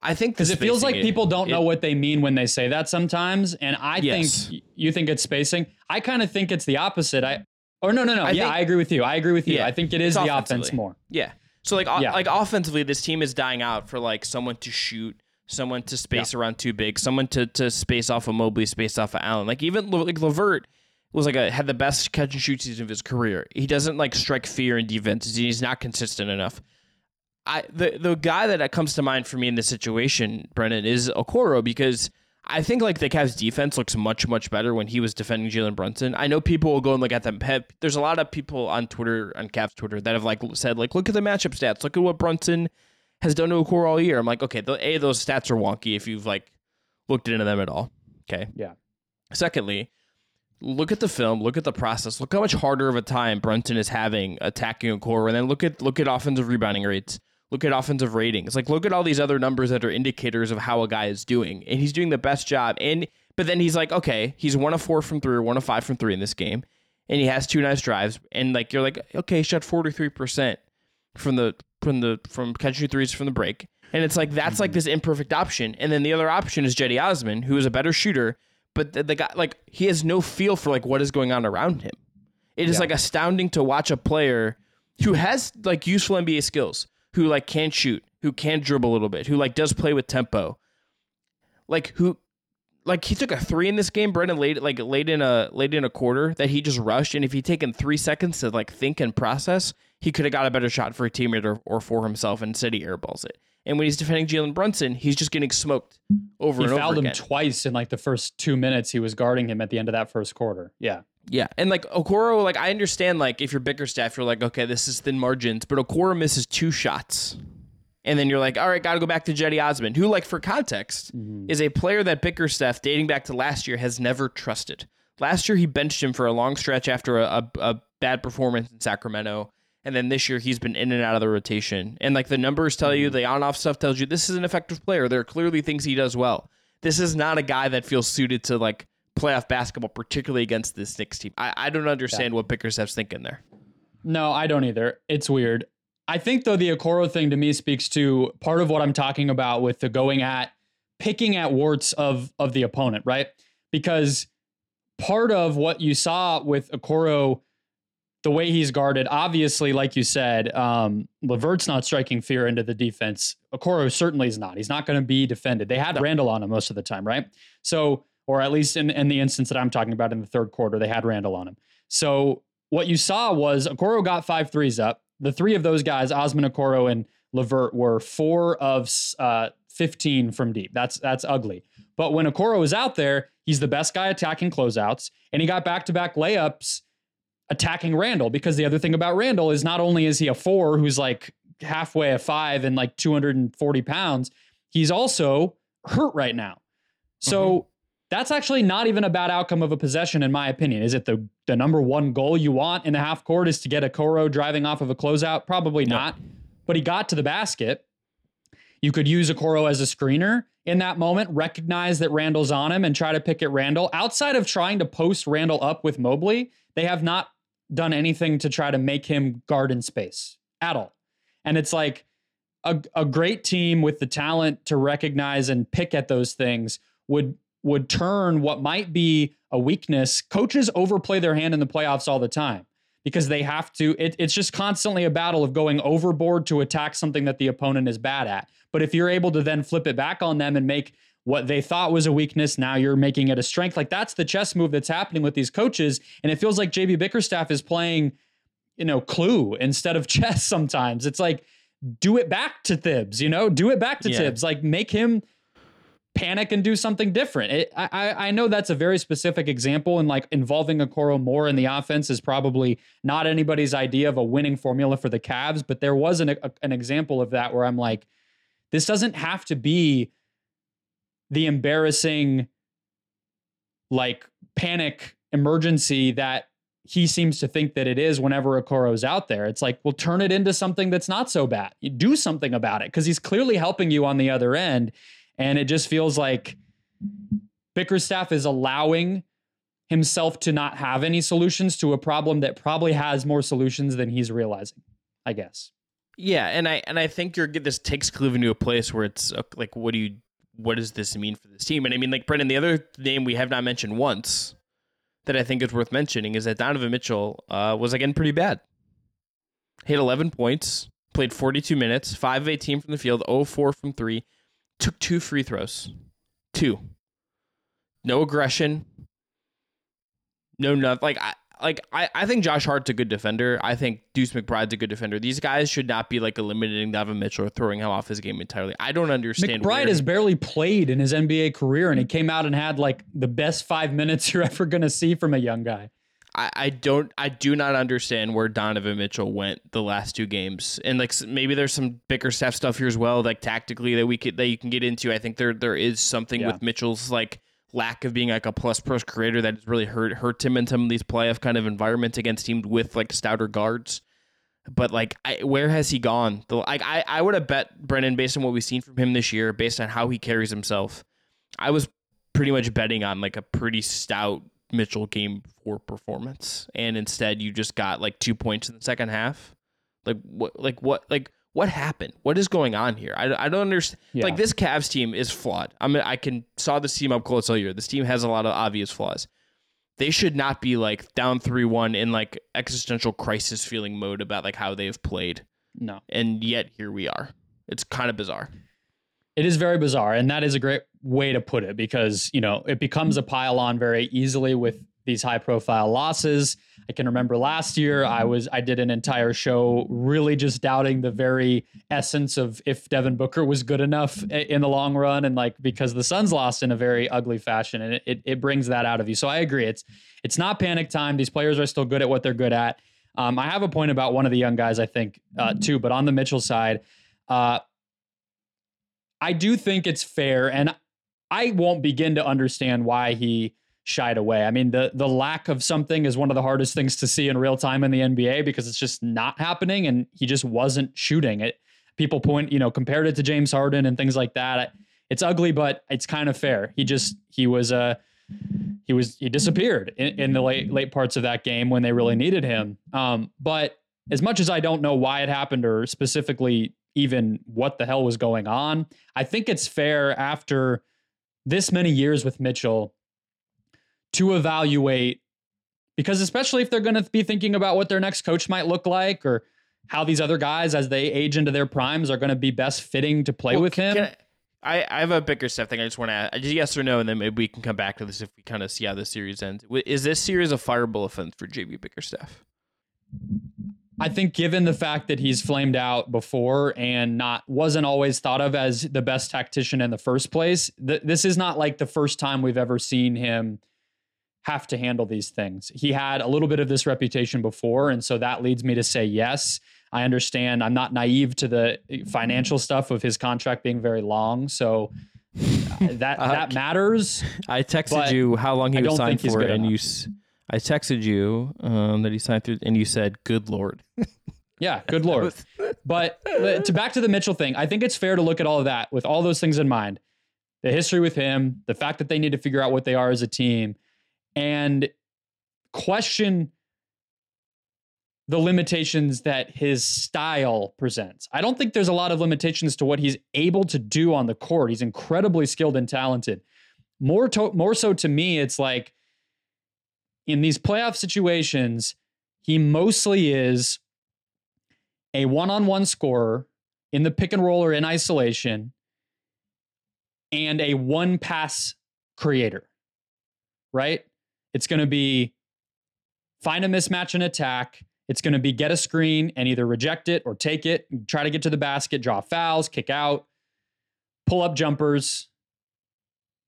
I think Because it feels like spacing, people don't it- know what they mean when they say that sometimes, and I Yes. think you think it's spacing. I kind of think it's the opposite. I or no, no, no. I yeah, think- I agree with you. I agree with you. Yeah, I think it is the offense more. Yeah. So like o- Yeah. like offensively, this team is dying out for like someone to shoot, someone to space around too big, someone to to space off of Mobley, space off of Allen. Like even like LeVert was like a had the best catch and shoot season of his career. He doesn't like strike fear in defense. He's not consistent enough. I the the guy that comes to mind for me in this situation, Brendon, is Okoro because I think like the Cavs defense looks much much better when he was defending Jalen Brunson. I know people will go and look at them. Have- There's a lot of people on Twitter on Cavs Twitter that have like said like look at the matchup stats, look at what Brunson has done to Okoro all year. I'm like okay, the, a those stats are wonky if you've like looked into them at all. Okay. Yeah. Secondly, look at the film, look at the process, look how much harder of a time Brunson is having attacking Okoro, and then look at look at offensive rebounding rates, look at offensive ratings, like look at all these other numbers that are indicators of how a guy is doing, and he's doing the best job. And but then he's like, okay, he's one of four from three or one of five from three in this game, and he has two nice drives, and like you're like, okay, he shot forty three percent from the from the from catching threes from the break. And it's like that's like mm-hmm. this imperfect option. And then the other option is Cedi Osman, who is a better shooter, but the, the guy like he has no feel for like what is going on around him. It is Yeah. like astounding to watch a player who has like useful NBA skills, who like can shoot, who can dribble a little bit, who like does play with tempo. Like who like he took a three in this game, Brendon late like late in a late in a quarter that he just rushed. And if he'd taken three seconds to like think and process, he could have got a better shot for a teammate or, or for himself and instead he airballs it. And when he's defending Jalen Brunson, he's just getting smoked over He and fouled over him again. twice in like the first two minutes. He was guarding him at the end of that first quarter. Yeah. Yeah, and like Okoro, like I understand, like if you're Bickerstaff, you're like, okay, this is thin margins, but Okoro misses two shots, and then you're like, all right, got to go back to Cedi Osman, who, like for context, mm-hmm. is a player that Bickerstaff, dating back to last year, has never trusted. Last year, he benched him for a long stretch after a, a, a bad performance in Sacramento, and then this year he's been in and out of the rotation. And like the numbers tell you, mm-hmm. the on-off stuff tells you this is an effective player. There are clearly things he does well. This is not a guy that feels suited to like playoff basketball, particularly against this Knicks team. I, I don't understand what Bickerstaff's thinking there. No, I don't either. It's weird. I think though the Okoro thing to me speaks to part of what I'm talking about with the going at picking at warts of of the opponent, right? Because part of what you saw with Okoro, the way he's guarded, obviously, like you said, um, LeVert's not striking fear into the defense. Okoro certainly is not. He's not going to be defended. They had Randall on him most of the time, right? So, or at least in, in the instance that I'm talking about in the third quarter, they had Randall on him. So what you saw was Okoro got five threes up. The three of those guys, Osman Okoro and Levert, were four of uh, 15 from deep. That's that's ugly. But when Okoro is out there, he's the best guy attacking closeouts, and he got back to back layups attacking Randall. Because the other thing about Randall is not only is he a four who's like halfway a five and like 240 pounds, he's also hurt right now. So mm-hmm. that's actually not even a bad outcome of a possession, in my opinion. Is it the the number one goal you want in the half court is to get Okoro driving off of a closeout? Probably not. But he got to the basket. You could use Okoro as a screener in that moment, recognize that Randall's on him and try to pick at Randall. Outside of trying to post Randall up with Mobley, they have not done anything to try to make him guard in space at all. And it's like a, a great team with the talent to recognize and pick at those things would would turn what might be a weakness. Coaches overplay their hand in the playoffs all the time because they have to. It, it's just constantly a battle of going overboard to attack something that the opponent is bad at. But if you're able to then flip it back on them and make what they thought was a weakness, now you're making it a strength. Like that's the chess move that's happening with these coaches. And it feels like JB Bickerstaff is playing, you know, clue instead of [laughs] chess sometimes. It's like, do it back to Thibs, you know, do it back to Yeah. Thibs. Like make him panic and do something different. It, I, I I know that's a very specific example, and like involving Okoro more in the offense is probably not anybody's idea of a winning formula for the Cavs. But there was an a, an example of that where I'm like, this doesn't have to be the embarrassing, like panic emergency that he seems to think that it is whenever Okoro's out there. It's like, well, turn it into something that's not so bad. You do something about it because he's clearly helping you on the other end. And it just feels like Bickerstaff is allowing himself to not have any solutions to a problem that probably has more solutions than he's realizing, I guess. Yeah, and I and I think you're this takes Cleveland to a place where it's uh, like, what do you, what does this mean for this team? And I mean, like Brendon, the other name we have not mentioned once that I think is worth mentioning is that Donovan Mitchell uh, was again pretty bad. Hit 11 points, played 42 minutes, 5 of 18 from the field, 0 4 from 3, took two free throws. Two. No aggression. No, nothing. Like, I, like I, I think Josh Hart's a good defender. I think Deuce McBride's a good defender. These guys should not be like eliminating Donovan Mitchell or throwing him off his game entirely. I don't understand. McBride has barely played in his NBA career, and he came out and had like the best five minutes you're [laughs] ever going to see from a young guy. I, I don't I do not understand where Donovan Mitchell went the last two games, and like maybe there's some Bickerstaff stuff here as well, like tactically that we could that you can get into. I think there there is something yeah. with Mitchell's like lack of being like a plus plus creator that has really hurt hurt him in some of these playoff kind of environments against teams with like stouter guards. But like, I, where has he gone? The, like, I I would have bet Brendon based on what we've seen from him this year, based on how he carries himself. I was pretty much betting on like a pretty stout Mitchell game four performance, and instead you just got like two points in the second half. Like what? Like what? Like what happened? What is going on here? I, I don't understand. Yeah. Like this Cavs team is flawed. I mean, I can saw this team up close all year. This team has a lot of obvious flaws. They should not be like down three one in like existential crisis feeling mode about like how they've played. No, and yet here we are. It's kind of bizarre. It is very bizarre, and that is a great way to put it because you know it becomes a pile on very easily with these high profile losses. I can remember last year I was I did an entire show really just doubting the very essence of if Devin Booker was good enough in the long run and like because the Suns lost in a very ugly fashion and it, it, it brings that out of you. So I agree. It's it's not panic time. These players are still good at what they're good at. Um, I have a point about one of the young guys I think uh, too, but on the Mitchell side, uh, I do think it's fair and I won't begin to understand why he shied away. I mean, the the lack of something is one of the hardest things to see in real time in the NBA because it's just not happening, and he just wasn't shooting it. People point, you know, compared it to James Harden and things like that. It's ugly, but it's kind of fair. He just he was uh he was he disappeared in, in the late late parts of that game when they really needed him. Um, but as much as I don't know why it happened or specifically even what the hell was going on, I think it's fair after this many years with Mitchell to evaluate because especially if they're going to be thinking about what their next coach might look like or how these other guys as they age into their primes are going to be best fitting to play well, with him. I, I have a Bickerstaff thing. I just want to add, just yes or no, and then maybe we can come back to this if we kind of see how the series ends. Is this series a fireable offense for JB Bickerstaff? I think given the fact that he's flamed out before and not wasn't always thought of as the best tactician in the first place, th- this is not like the first time we've ever seen him have to handle these things. He had a little bit of this reputation before, and so that leads me to say yes. I understand. I'm not naive to the financial stuff of his contract being very long, so that uh, that matters. I texted you how long he was signed for, and enough. you. I texted you um, that he signed through, and you said, "Good lord." [laughs] yeah, good [laughs] lord. but to back to the Mitchell thing, I think it's fair to look at all of that with all those things in mind. The history with him, the fact that they need to figure out what they are as a team, and question the limitations that his style presents. I don't think there's a lot of limitations to what he's able to do on the court. He's incredibly skilled and talented. More to, more so to me, it's like in these playoff situations, he mostly is a one-on-one scorer in the pick and roll or in isolation and a one pass creator. Right? It's going to be find a mismatch and attack. It's going to be get a screen and either reject it or take it, try to get to the basket, draw fouls, kick out, pull up jumpers.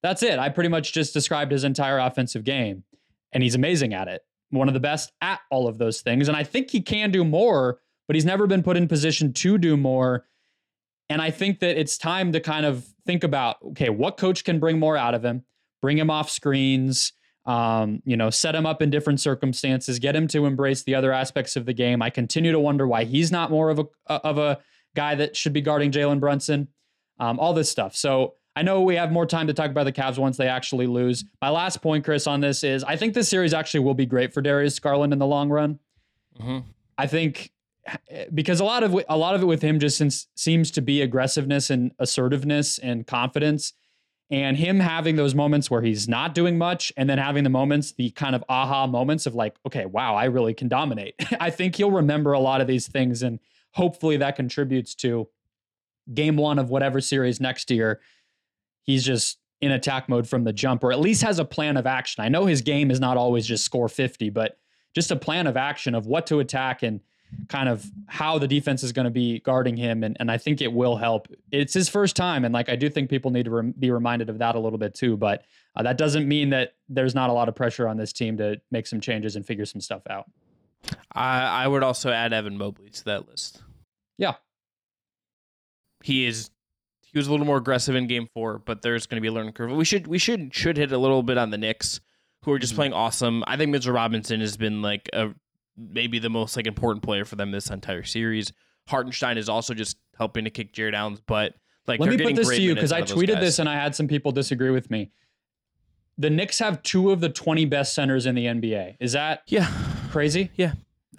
That's it. I pretty much just described his entire offensive game, and he's amazing at it. One of the best at all of those things. And I think he can do more, but he's never been put in position to do more. And I think that it's time to kind of think about okay, what coach can bring more out of him? Bring him off screens, Um, you know, set him up in different circumstances, get him to embrace the other aspects of the game. I continue to wonder why he's not more of a of a guy that should be guarding Jalen Brunson. Um, all this stuff. So I know we have more time to talk about the Cavs once they actually lose. My last point, Chris, on this is I think this series actually will be great for Darius Garland in the long run. Mm-hmm. I think because a lot of a lot of it with him just seems to be aggressiveness and assertiveness and confidence and him having those moments where he's not doing much and then having the moments the kind of aha moments of like okay wow I really can dominate. [laughs] I think he'll remember a lot of these things and hopefully that contributes to game 1 of whatever series next year. He's just in attack mode from the jump or at least has a plan of action. I know his game is not always just score 50 but just a plan of action of what to attack and kind of how the defense is going to be guarding him. And, and I think it will help. It's his first time. And like, I do think people need to rem- be reminded of that a little bit too. But uh, that doesn't mean that there's not a lot of pressure on this team to make some changes and figure some stuff out. I, I would also add Evan Mobley to that list. Yeah. He is he was a little more aggressive in game four, but there's going to be a learning curve. We should we should should hit a little bit on the Knicks, who are just mm-hmm. playing awesome. I think Mitchell Robinson has been like a maybe the most like important player for them this entire series. Hartenstein is also just helping to kick Jarrett Allen's butt. Like, let me put this to you because I tweeted this and I had some people disagree with me. The Knicks have two of the 20 best centers in the NBA. Is that yeah crazy? Yeah.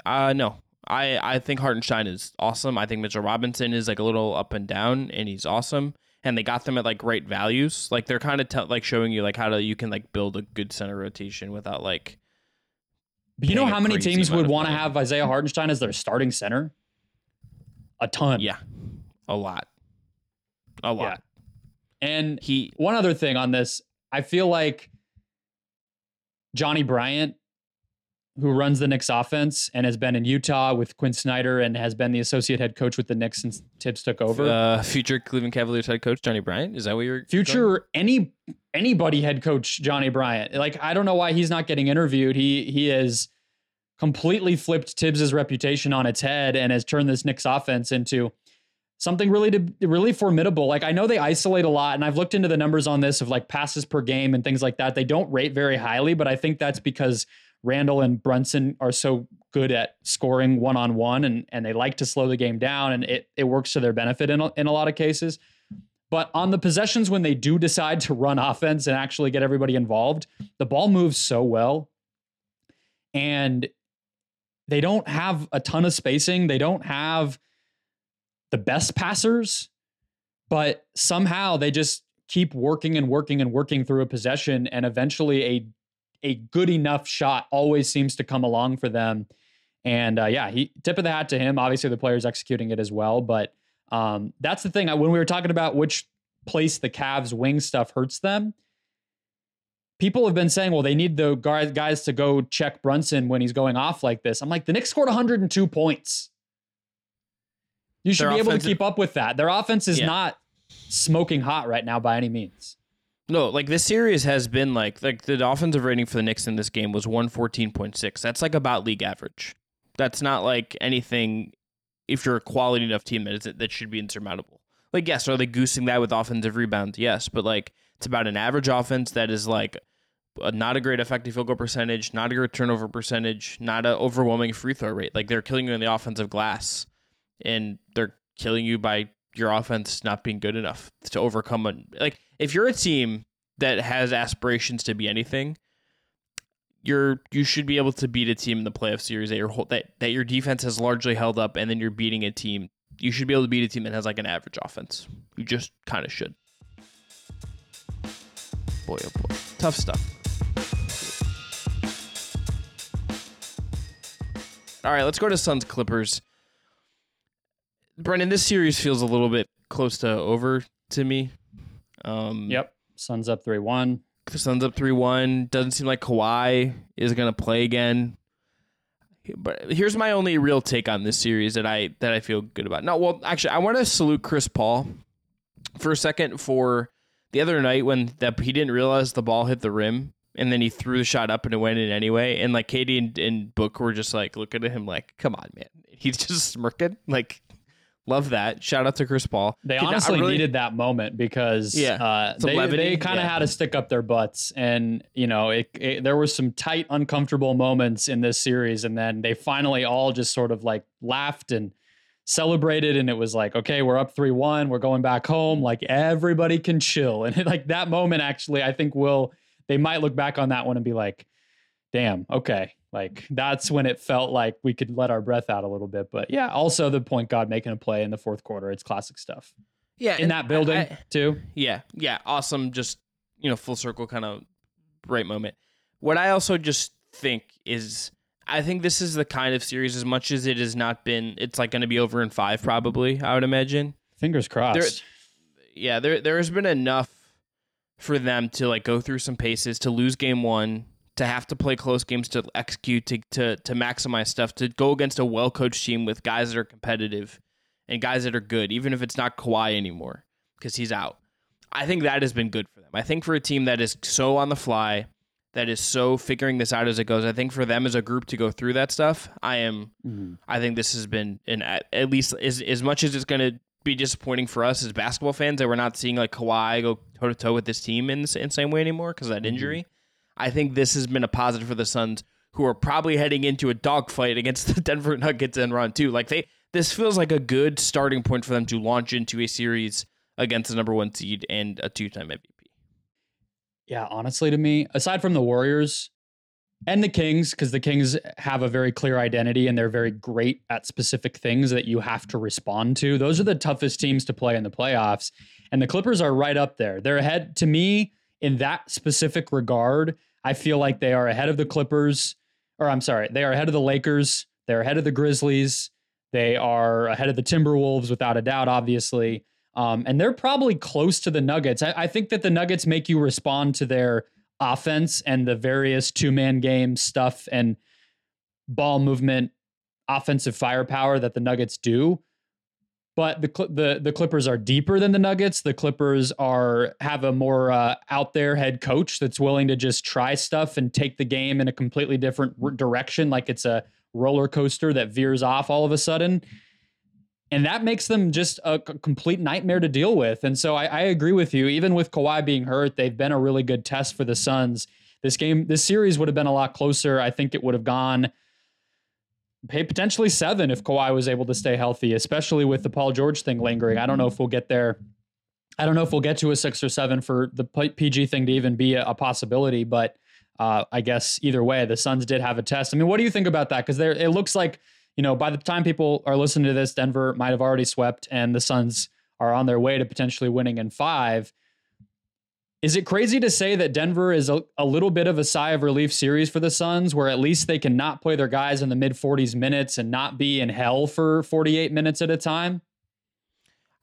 Uh no. I I think Hartenstein is awesome. I think Mitchell Robinson is like a little up and down and he's awesome. And they got them at like great values. Like they're kind of te- like showing you like how to you can like build a good center rotation without like you know how many teams would want to have Isaiah Hartenstein as their starting center? A ton. Yeah. A lot. A lot. Yeah. And he one other thing on this, I feel like Johnny Bryant, who runs the Knicks offense and has been in Utah with Quinn Snyder and has been the associate head coach with the Knicks since Thibs took over. Uh, future Cleveland Cavaliers head coach Johnny Bryant. Is that what you're future going? any anybody head coach Johnny Bryant. Like I don't know why he's not getting interviewed. He he has completely flipped Thibs's reputation on its head and has turned this Knicks offense into something really really formidable. Like I know they isolate a lot and I've looked into the numbers on this of like passes per game and things like that. They don't rate very highly, but I think that's because Randall and Brunson are so good at scoring one on one and and they like to slow the game down and it it works to their benefit in a, in a lot of cases. But on the possessions when they do decide to run offense and actually get everybody involved, the ball moves so well. And they don't have a ton of spacing. They don't have the best passers, but somehow they just keep working and working and working through a possession and eventually a a good enough shot always seems to come along for them. And uh, yeah, he tip of the hat to him. Obviously, the player's executing it as well, but um, that's the thing. When we were talking about which place the Cavs wing stuff hurts them, people have been saying, well, they need the guys to go check Brunson when he's going off like this. I'm like, the Knicks scored 102 points. You should Their be able to keep up with that. Their offense is yeah. not smoking hot right now by any means. No, like this series has been like like the offensive rating for the Knicks in this game was 114.6. That's like about league average. That's not like anything if you're a quality enough team that is that should be insurmountable. Like, yes, are they goosing that with offensive rebounds? Yes, but like it's about an average offense that is like not a great effective field goal percentage, not a great turnover percentage, not an overwhelming free throw rate. Like they're killing you in the offensive glass, and they're killing you by your offense not being good enough to overcome a like if you're a team that has aspirations to be anything you're you should be able to beat a team in the playoff series that your that, that your defense has largely held up, and then you're beating a team. You should be able to beat a team that has like an average offense. You just kind of should. Boy, oh boy, tough stuff. All right, let's go to Suns Clippers. Brendon, this series feels a little bit close to over to me. Um, yep, Suns up three one. The Suns up three one. Doesn't seem like Kawhi is gonna play again. But here's my only real take on this series that I that I feel good about. No, well, actually, I want to salute Chris Paul for a second for the other night when he didn't realize the ball hit the rim and then he threw the shot up and it went in anyway. And like KD and, and Book were just like looking at him like, "Come on, man." He's just smirking like, Love that. Shout out to Chris Paul. They honestly really- needed that moment because Yeah. uh, they, they kind of yeah. had to stick up their butts. And, you know, it, it, there were some tight, uncomfortable moments in this series. And then they finally all just sort of like laughed and celebrated. And it was like, okay, we're up 3 1. We're going back home. Like everybody can chill. [laughs] And like that moment, actually, I think will, they might look back on that one and be like, damn, okay. Like that's when it felt like we could let our breath out a little bit. But yeah, also the point guard making a play in the fourth quarter. It's classic stuff yeah, in that building I- too. Yeah, yeah, awesome. Just you know, full circle kind of right moment. What I also just think is, I think this is the kind of series, as much as it has not been, it's like going to be over in five, probably. I would imagine. Fingers crossed. Yeah, there there has been enough for them to like go through some paces, to lose game one, to have to play close games, to execute, to to to maximize stuff, to go against a well coached team with guys that are competitive and guys that are good, even if it's not Kawhi anymore because he's out. I think that has been good for them. I think for a team that is so on the fly, that is so figuring this out as it goes, I think for them as a group to go through that stuff, I am. Mhm. I think this has been an at, least as as much as it's going to be disappointing for us as basketball fans that we're not seeing like Kawhi go toe to toe with this team in the same way anymore because of that injury. I think this has been a positive for the Suns, who are probably heading into a dogfight against [laughs] the Denver Nuggets and run too. Like they, this feels like a good starting point for them to launch into a series against the number one seed and a two-time MVP. Yeah, honestly, to me, aside from the Warriors and the Kings, because the Kings have a very clear identity and they're very great at specific things that you have to respond to. Those are the toughest teams to play in the playoffs. And the Clippers are right up there. They're ahead to me in that specific regard. I feel like they are ahead of the Clippers, or I'm sorry, they are ahead of the Lakers. They're ahead of the Grizzlies. They are ahead of the Timberwolves without a doubt, obviously. Um, and they're probably close to the Nuggets. I, I think that the Nuggets make you respond to their offense and the various two man game stuff and ball movement, offensive firepower that the Nuggets do. But the the the Clippers are deeper than the Nuggets. The Clippers are have a more uh, out there head coach that's willing to just try stuff and take the game in a completely different direction, like it's a roller coaster that veers off all of a sudden and that makes them just a complete nightmare to deal with. And so I, I agree with you. Even with Kawhi being hurt, they've been a really good test for the Suns. This game, this series would have been a lot closer. I think it would have gone hey, potentially seven if Kawhi was able to stay healthy, especially with the Paul George thing lingering. I don't know if we'll get there. I don't know if we'll get to a six or seven for the PG thing to even be a, a possibility, but uh, I guess either way, the Suns did have a test. I mean, what do you think about that? Because there, it looks like you know, by the time people are listening to this, Denver might have already swept and the Suns are on their way to potentially winning in five. Is it crazy to say that Denver is a, a little bit of a sigh of relief series for the Suns, where at least they can not play their guys in the mid 40s minutes and not be in hell for 48 minutes at a time?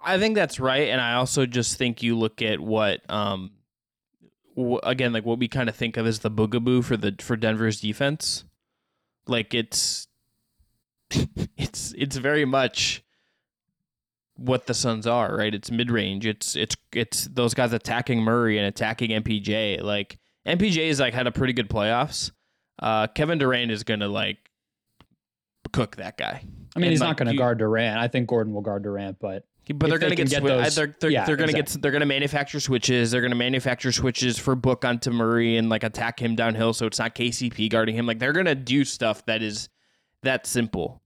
I think that's right, and I also just think you look at what, um, w- again, like what we kind of think of as the boogaboo for the for Denver's defense. Like it's, [laughs] it's it's very much what the Suns are, right? It's mid range. It's it's it's those guys attacking Murray and attacking MPJ. Like MPJ is like had a pretty good playoffs. Uh, Kevin Durant is gonna like cook that guy. I mean, And, he's like, not going to you- guard Durant. I think Gordon will guard Durant, but but they're going to can get, get swi- those- they're they're, yeah, they're going to exactly. get they're going to manufacture switches. They're going to manufacture switches for Book onto Murray and like attack him downhill, so it's not KCP guarding him. Like they're going to do stuff that is that simple,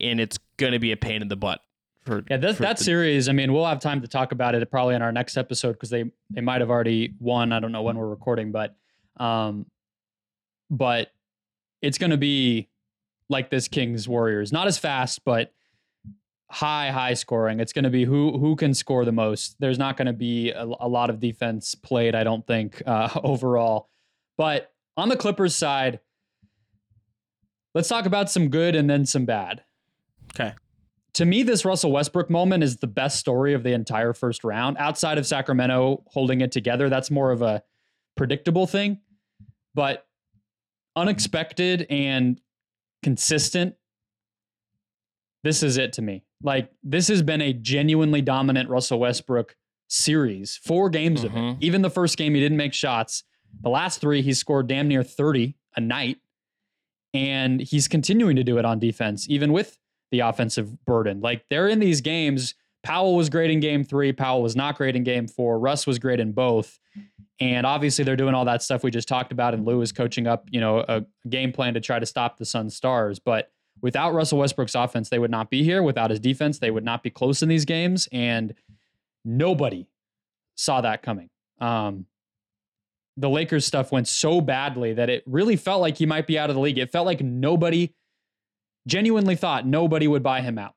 and it's going to be a pain in the butt for Yeah, that, for that the- series. I mean, we'll have time to talk about it probably in our next episode because they they might have already won. I don't know when we're recording, but um, but it's going to be like this Kings Warriors, not as fast, but high high scoring. It's going to be who who can score the most. There's not going to be a, a lot of defense played, I don't think, [laughs] uh, overall. But on the Clippers side, let's talk about some good and then some bad Okay, to me, this Russell Westbrook moment is the best story of the entire first round. Outside of Sacramento holding it together, that's more of a predictable thing, but unexpected and consistent. This is it to me. Like, this has been a genuinely dominant Russell Westbrook series, four games of it. Mhm. Even the first game, he didn't make shots. The last three, he scored damn near 30 a night. And he's continuing to do it on defense, even with the offensive burden. Like they're in these games. Powell was great in game three. Powell was not great in game four. Russ was great in both. And obviously they're doing all that stuff we just talked about. And Lue is coaching up, you know, a game plan to try to stop the Sun Stars. But without Russell Westbrook's offense, they would not be here. Without his defense, they would not be close in these games. And nobody saw that coming. Um, the Lakers stuff went so badly that it really felt like he might be out of the league. It felt like nobody genuinely thought nobody would buy him out.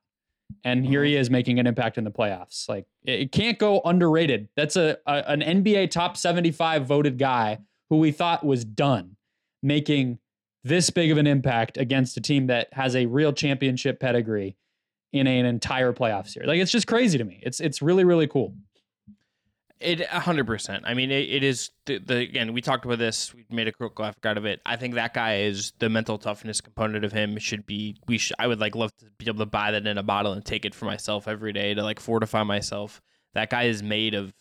And here he mm-hmm. is making an impact in the playoffs. Like it can't go underrated. That's a, a an NBA top 75 voted guy who we thought was done making this big of an impact against a team that has a real championship pedigree in an entire playoff series. Like it's just crazy to me. It's it's really really cool. It hundred percent. I mean, it, it is the, the again. We talked about this. We made a quick graphic out of it. I think that guy is the mental toughness component of him. Should be. We. Should, I would like love to be able to buy that in a bottle and take it for myself every day to like fortify myself. That guy is made of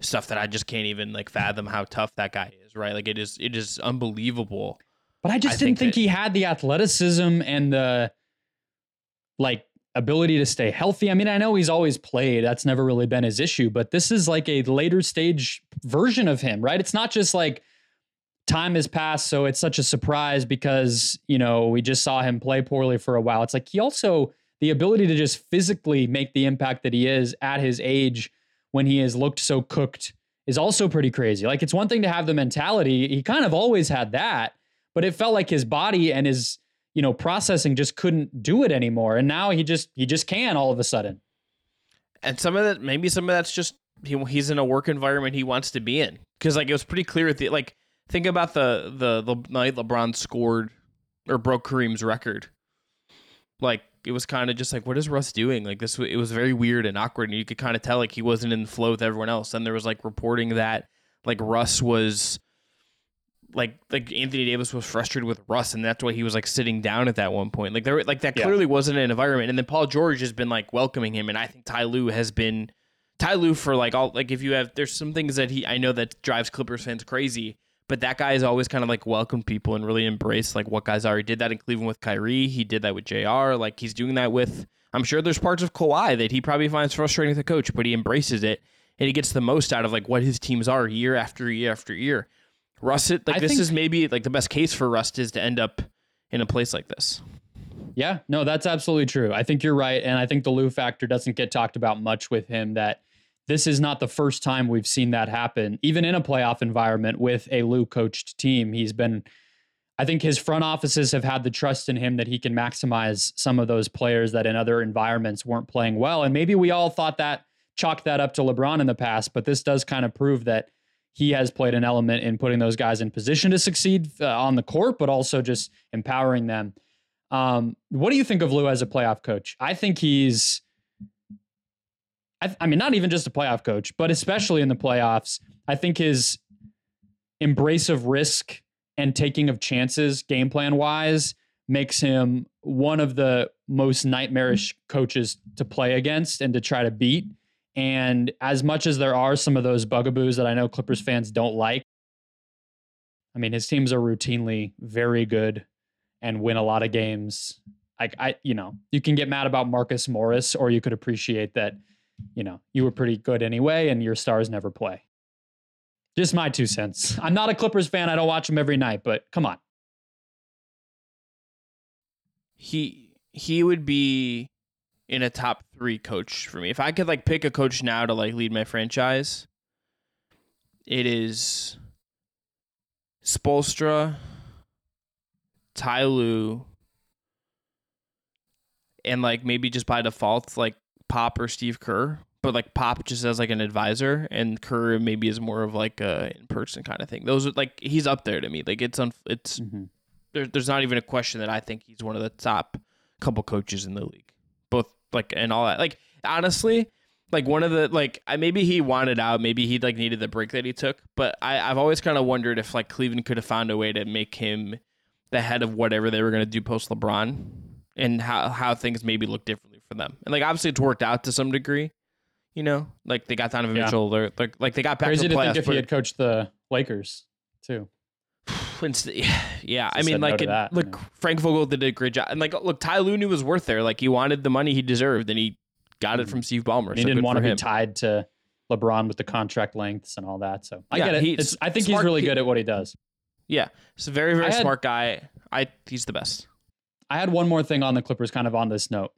stuff that I just can't even like fathom how tough that guy is. Right? Like it is. It is unbelievable. But I just I didn't think think, that- he had the athleticism and the like ability to stay healthy. I mean, I know he's always played. That's never really been his issue, but this is like a later stage version of him, right? It's not just like time has passed, so it's such a surprise because, you know, we just saw him play poorly for a while. It's like he also the ability to just physically make the impact that he is at his age when he has looked so cooked is also pretty crazy. Like it's one thing to have the mentality. He kind of always had that, but it felt like his body and his you know processing just couldn't do it anymore. And now he just he just can all of a sudden. And some of that maybe some of that's just he, he's in a work environment he wants to be in. Because like it was pretty clear at the like think about the the the night LeBron scored or broke Kareem's record. Like it was kind of just like what is Russ doing? Like this it was very weird and awkward and you could kind of tell like he wasn't in the flow with everyone else. And there was like reporting that like Russ was like like Anthony Davis was frustrated with Russ, and that's why he was like sitting down at that one point. Like there, like that Yeah. clearly wasn't an environment. And then Paul George has been like welcoming him, and I think Ty Lue has been Ty Lue for like all like if you have there's some things that he I know that drives Clippers fans crazy, but that guy has always kind of like welcomed people and really embraced like what guys are. He did that in Cleveland with Kyrie. He did that with Jr. Like he's doing that with. I'm sure there's parts of Kawhi that he probably finds frustrating a coach, but he embraces it and he gets the most out of like what his teams are year after year after year. Russ, like I this think- is maybe like the best case for Russ is to end up in a place like this. yeah no that's absolutely true i think you're right and i think the Lue factor doesn't get talked about much with him that this is not the first time we've seen that happen even in a playoff environment with a Lue coached team he's been i think his front offices have had the trust in him that he can maximize some of those players that in other environments weren't playing well and maybe we all thought that chalked that up to lebron in the past but this does kind of prove that he has played an element in putting those guys in position to succeed uh, on the court, but also just empowering them. Um, what do you think of Lue as a playoff coach? I think he's, I, I mean, not even just a playoff coach, but especially in the playoffs. I think his embrace of risk and taking of chances, game plan wise, makes him one of the most nightmarish coaches to play against and to try to beat. And as much as there are some of those bugaboos that I know Clippers fans don't like, I mean, his teams are routinely very good and win a lot of games. Like I, you know, you can get mad about Marcus Morris, or you could appreciate that, you know, you were pretty good anyway, and your stars never play. Just my two cents. I'm not a Clippers fan. I don't watch them every night, but come on. He he would be in a top three coach for me. If I could like pick a coach now to like lead my franchise, it is Spoelstra, Ty Lue, and like maybe just by default like Pop or Steve Kerr. But like Pop just as like an advisor, and Kerr maybe is more of like a in person kind of thing. Those are like he's up there to me. Like it's un- it's mm-hmm. there, there's not even a question that I think he's one of the top couple coaches in the league. Like and all that. Like honestly, like one of the like I maybe he wanted out, maybe he like needed the break that he took. But I, I've always kind of wondered if like Cleveland could have found a way to make him the head of whatever they were gonna do post LeBron and how how things maybe look differently for them. And like obviously it's worked out to some degree. You know, like they got Donovan Yeah. Mitchell. They're like like they got back Crazy to to think if he had coached the Lakers too. [sighs] Yeah, I mean, said no like, it- look, yeah. Frank Vogel did a great job, and like, look, Ty Looney was worth there. Like, he wanted the money he deserved, and he got it mm-hmm. from Steve Ballmer. he so didn't want to be him. tied to LeBron with the contract lengths and all that. So I Yeah, get it. he's I think he's really good at what he does. Yeah, he's a very, very had- smart guy. I he's the best. I had one more thing on the Clippers, kind of on this note.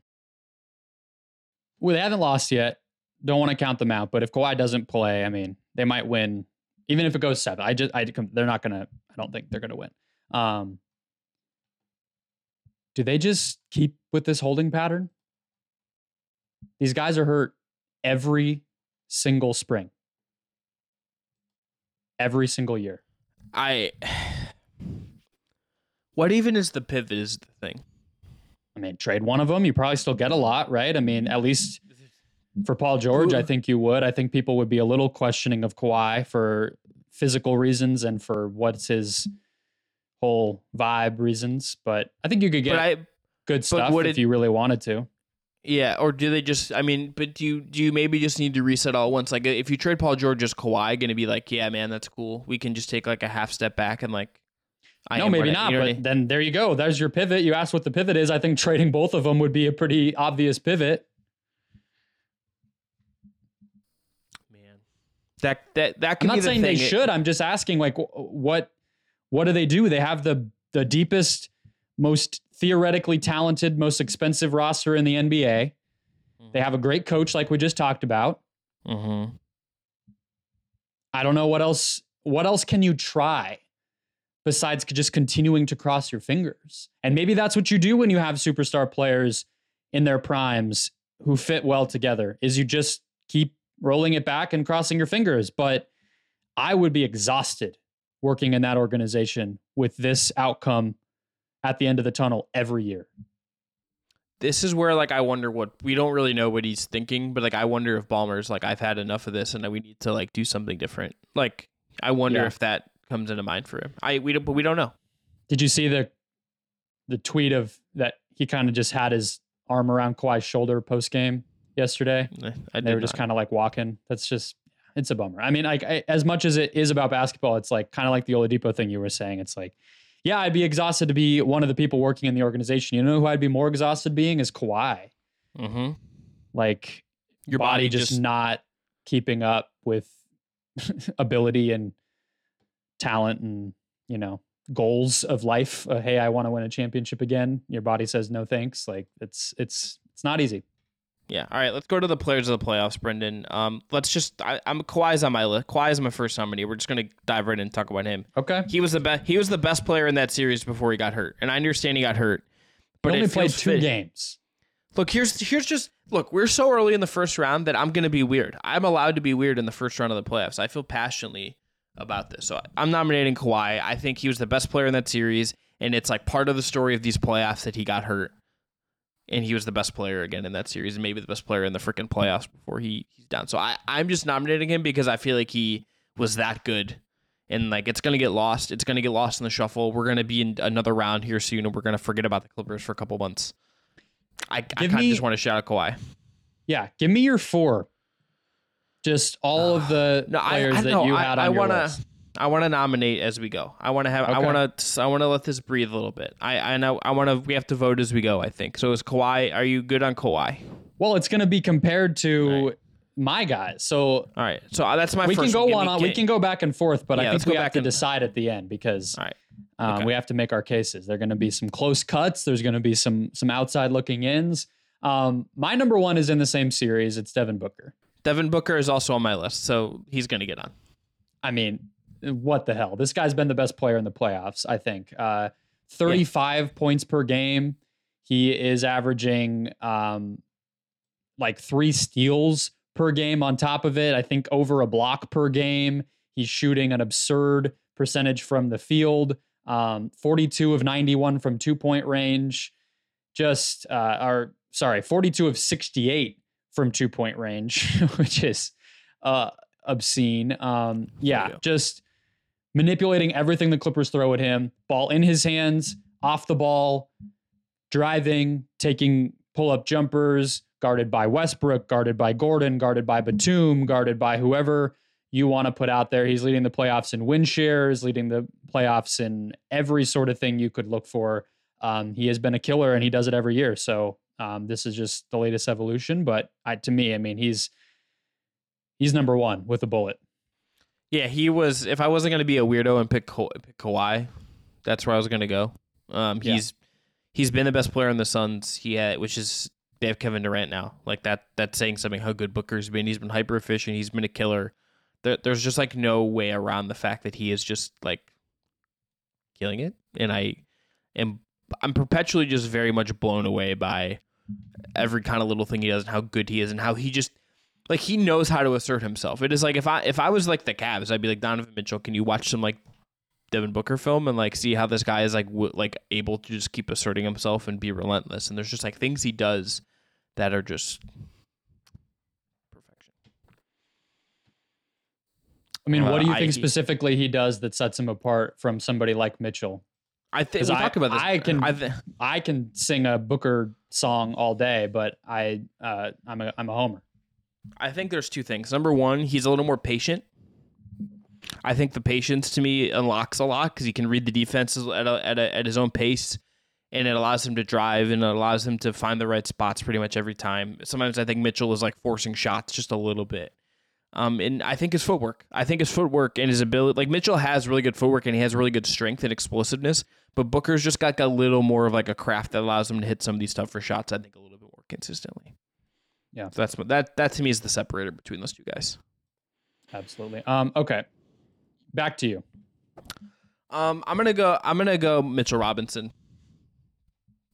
Well, they haven't lost yet. Don't want to count them out, but if Kawhi doesn't play, I mean, they might win, even if it goes seven. I just, I, they're not gonna. I don't think they're gonna win. Um, do they just keep with this holding pattern? These guys are hurt every single spring, every single year. I. What even is the pivot? Is the thing? I mean, trade one of them, you probably still get a lot, right? I mean, at least for Paul George, I think you would. I think people would be a little questioning of Kawhi for physical reasons and for what's his whole vibe reasons. But I think you could get I, good stuff if it- you really wanted to. yeah, or do they just? I mean, but do you do you maybe just need to reset all once? Like, if you trade Paul George, is Kawhi going to be like, yeah, man, that's cool. We can just take like a half step back and like. I no, maybe I- not. you know what I but mean? then there you go. There's your pivot. You asked what the pivot is. I think trading both of them would be a pretty obvious pivot. man, that that that I'm not be the saying they should. I'm just asking, like, what what do they do? They have the the deepest, most theoretically talented, most expensive roster in the NBA. They have a great coach, like we just talked about. Mhm. I don't know what else. What else can you try besides just continuing to cross your fingers? And maybe that's what you do when you have superstar players in their primes who fit well together. Is you just keep rolling it back and crossing your fingers. But I would be exhausted working in that organization with this outcome at the end of the tunnel every year. This is where like I wonder what we don't really know what he's thinking, but like I wonder if Ballmer's like I've had enough of this and we need to like do something different. Like I wonder Yeah. if that comes into mind for him. I we don't, but we don't know. Did you see the the tweet of that he kind of just had his arm around Kawhi's shoulder post game yesterday? Eh, I they were just kind of like walking. That's just it's a bummer. I mean, like I, as much as it is about basketball, it's like kind of like the Oladipo thing you were saying. It's like, yeah, I'd be exhausted to be one of the people working in the organization. You know who I'd be more exhausted being is Kawhi. Mhm. Like Your body, body just, just not keeping up with [laughs] ability and talent and you know goals of life. Uh, hey, I want to win a championship again. Your body says no thanks. Like it's it's it's not easy. Yeah. All right. Let's go to the players of the playoffs, Brendon. Um, let's just. I, I'm Kawhi's on my list. Kawhi is my first nominee. We're just gonna dive right in and talk about him. Okay. He was the best. He was the best player in that series before he got hurt, and I understand he got hurt. But it only played two fit- games. Look, here's here's just look. We're so early in the first round that I'm gonna be weird. I'm allowed to be weird in the first round of the playoffs. I feel passionately about this, so I'm nominating Kawhi. I think he was the best player in that series, and it's like part of the story of these playoffs that he got hurt, and he was the best player again in that series, and maybe the best player in the freaking playoffs before he he's down. So I I'm just nominating him because I feel like he was that good. And like it's gonna get lost. It's gonna get lost in the shuffle. We're gonna be in another round here soon, and we're gonna forget about the Clippers for a couple months. I, I kind of just want to shout out Kawhi. Yeah, give me your four. Just all of the [sighs] No, I, players I that know. you I, had on I your wanna, list. I want to nominate as we go. I want to have. I want to. I want to let this breathe a little bit. I, I know. I want to. We have to vote as we go. I think. So is Kawhi? Are you good on Kawhi? Well, it's going to be compared to right. my guys. So All right. So uh, that's my. we first can go one on. We can go back and forth, but Yeah, I think we go have back to and- decide at the end because All right. um, Okay. we have to make our cases. There are going to be some close cuts. There's going to be some some outside looking ins. Um, my number one is in the same series. It's Devin Booker. Devin Booker is also on my list, so he's going to get on. I mean, what the hell? This guy's been the best player in the playoffs, I think. Uh, 35 points per game. He is averaging um, like three steals per game on top of it. I think over a block per game. He's shooting an absurd percentage from the field. Um, 42 of 91 from two point range. Just, uh, or sorry, 42 of 68 from two point range, [laughs] which is uh, obscene. Um, yeah, just manipulating everything the Clippers throw at him. Ball in his hands, off the ball, driving, taking pull up jumpers, guarded by Westbrook, guarded by Gordon, guarded by Batum, guarded by whoever you want to put out there. He's leading the playoffs in win shares, leading the playoffs in every sort of thing you could look for. Um, he has been a killer and he does it every year. So um, this is just the latest evolution. But I, to me, I mean, he's he's number one with a bullet. Yeah, he was. If I wasn't going to be a weirdo and pick, Ka- pick Kawhi, that's where I was going to go. Um, Yeah. he's he's been the best player in the Suns. He had, which is they have Kevin Durant now. Like that. That's saying something. How good Booker's been. He's been hyper efficient. He's been a killer. There, there's just like no way around the fact that he is just like killing it. And I am I'm perpetually just very much blown away by every kind of little thing he does and how good he is and how he just like he knows how to assert himself. It is like if I if I was like the Cavs, I'd be like Donovan Mitchell. Can you watch some like Devin Booker film and like see how this guy is like w- like able to just keep asserting himself and be relentless? And there's just like things he does that are just perfection. I mean, Uh, what do you think he- specifically he does that sets him apart from somebody like Mitchell? I think we I- talk about this. I can- I th- I can sing a Booker song all day, but I uh, I'm a I'm a homer. I think there's two things. Number one, he's a little more patient. I think the patience to me unlocks a lot because he can read the defenses at a, at, a, at his own pace, and it allows him to drive and it allows him to find the right spots pretty much every time. Sometimes I think Mitchell is like forcing shots just a little bit. Um, and I think his footwork. I think his footwork and his ability. Like Mitchell has really good footwork and he has really good strength and explosiveness, but Booker's just got a little more of like a craft that allows him to hit some of these tougher shots. I think a little bit more consistently. Yeah. So that's that. That to me is the separator between those two guys. Absolutely. Um. Okay. Back to you. Um, I'm gonna go. I'm gonna go Mitchell Robinson.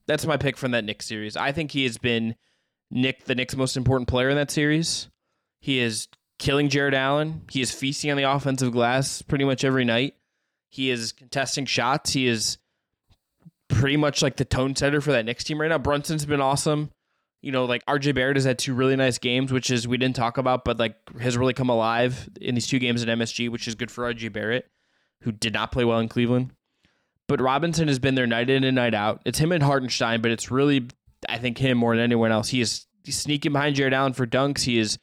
That's my pick from that Knicks series. I think he has been Nick, the Knicks' most important player in that series. He is killing Jarrett Allen. He is feasting on the offensive glass pretty much every night. He is contesting shots. He is pretty much like the tone setter for that Knicks team right now. Brunson's been awesome. You know, like RJ Barrett has had two really nice games, which is we didn't talk about, but like has really come alive in these two games at MSG, which is good for RJ Barrett, who did not play well in Cleveland. But Robinson has been there night in and night out. It's him and Hartenstein, but it's really, I think, him more than anyone else. He is he's sneaking behind Jarrett Allen for dunks. He is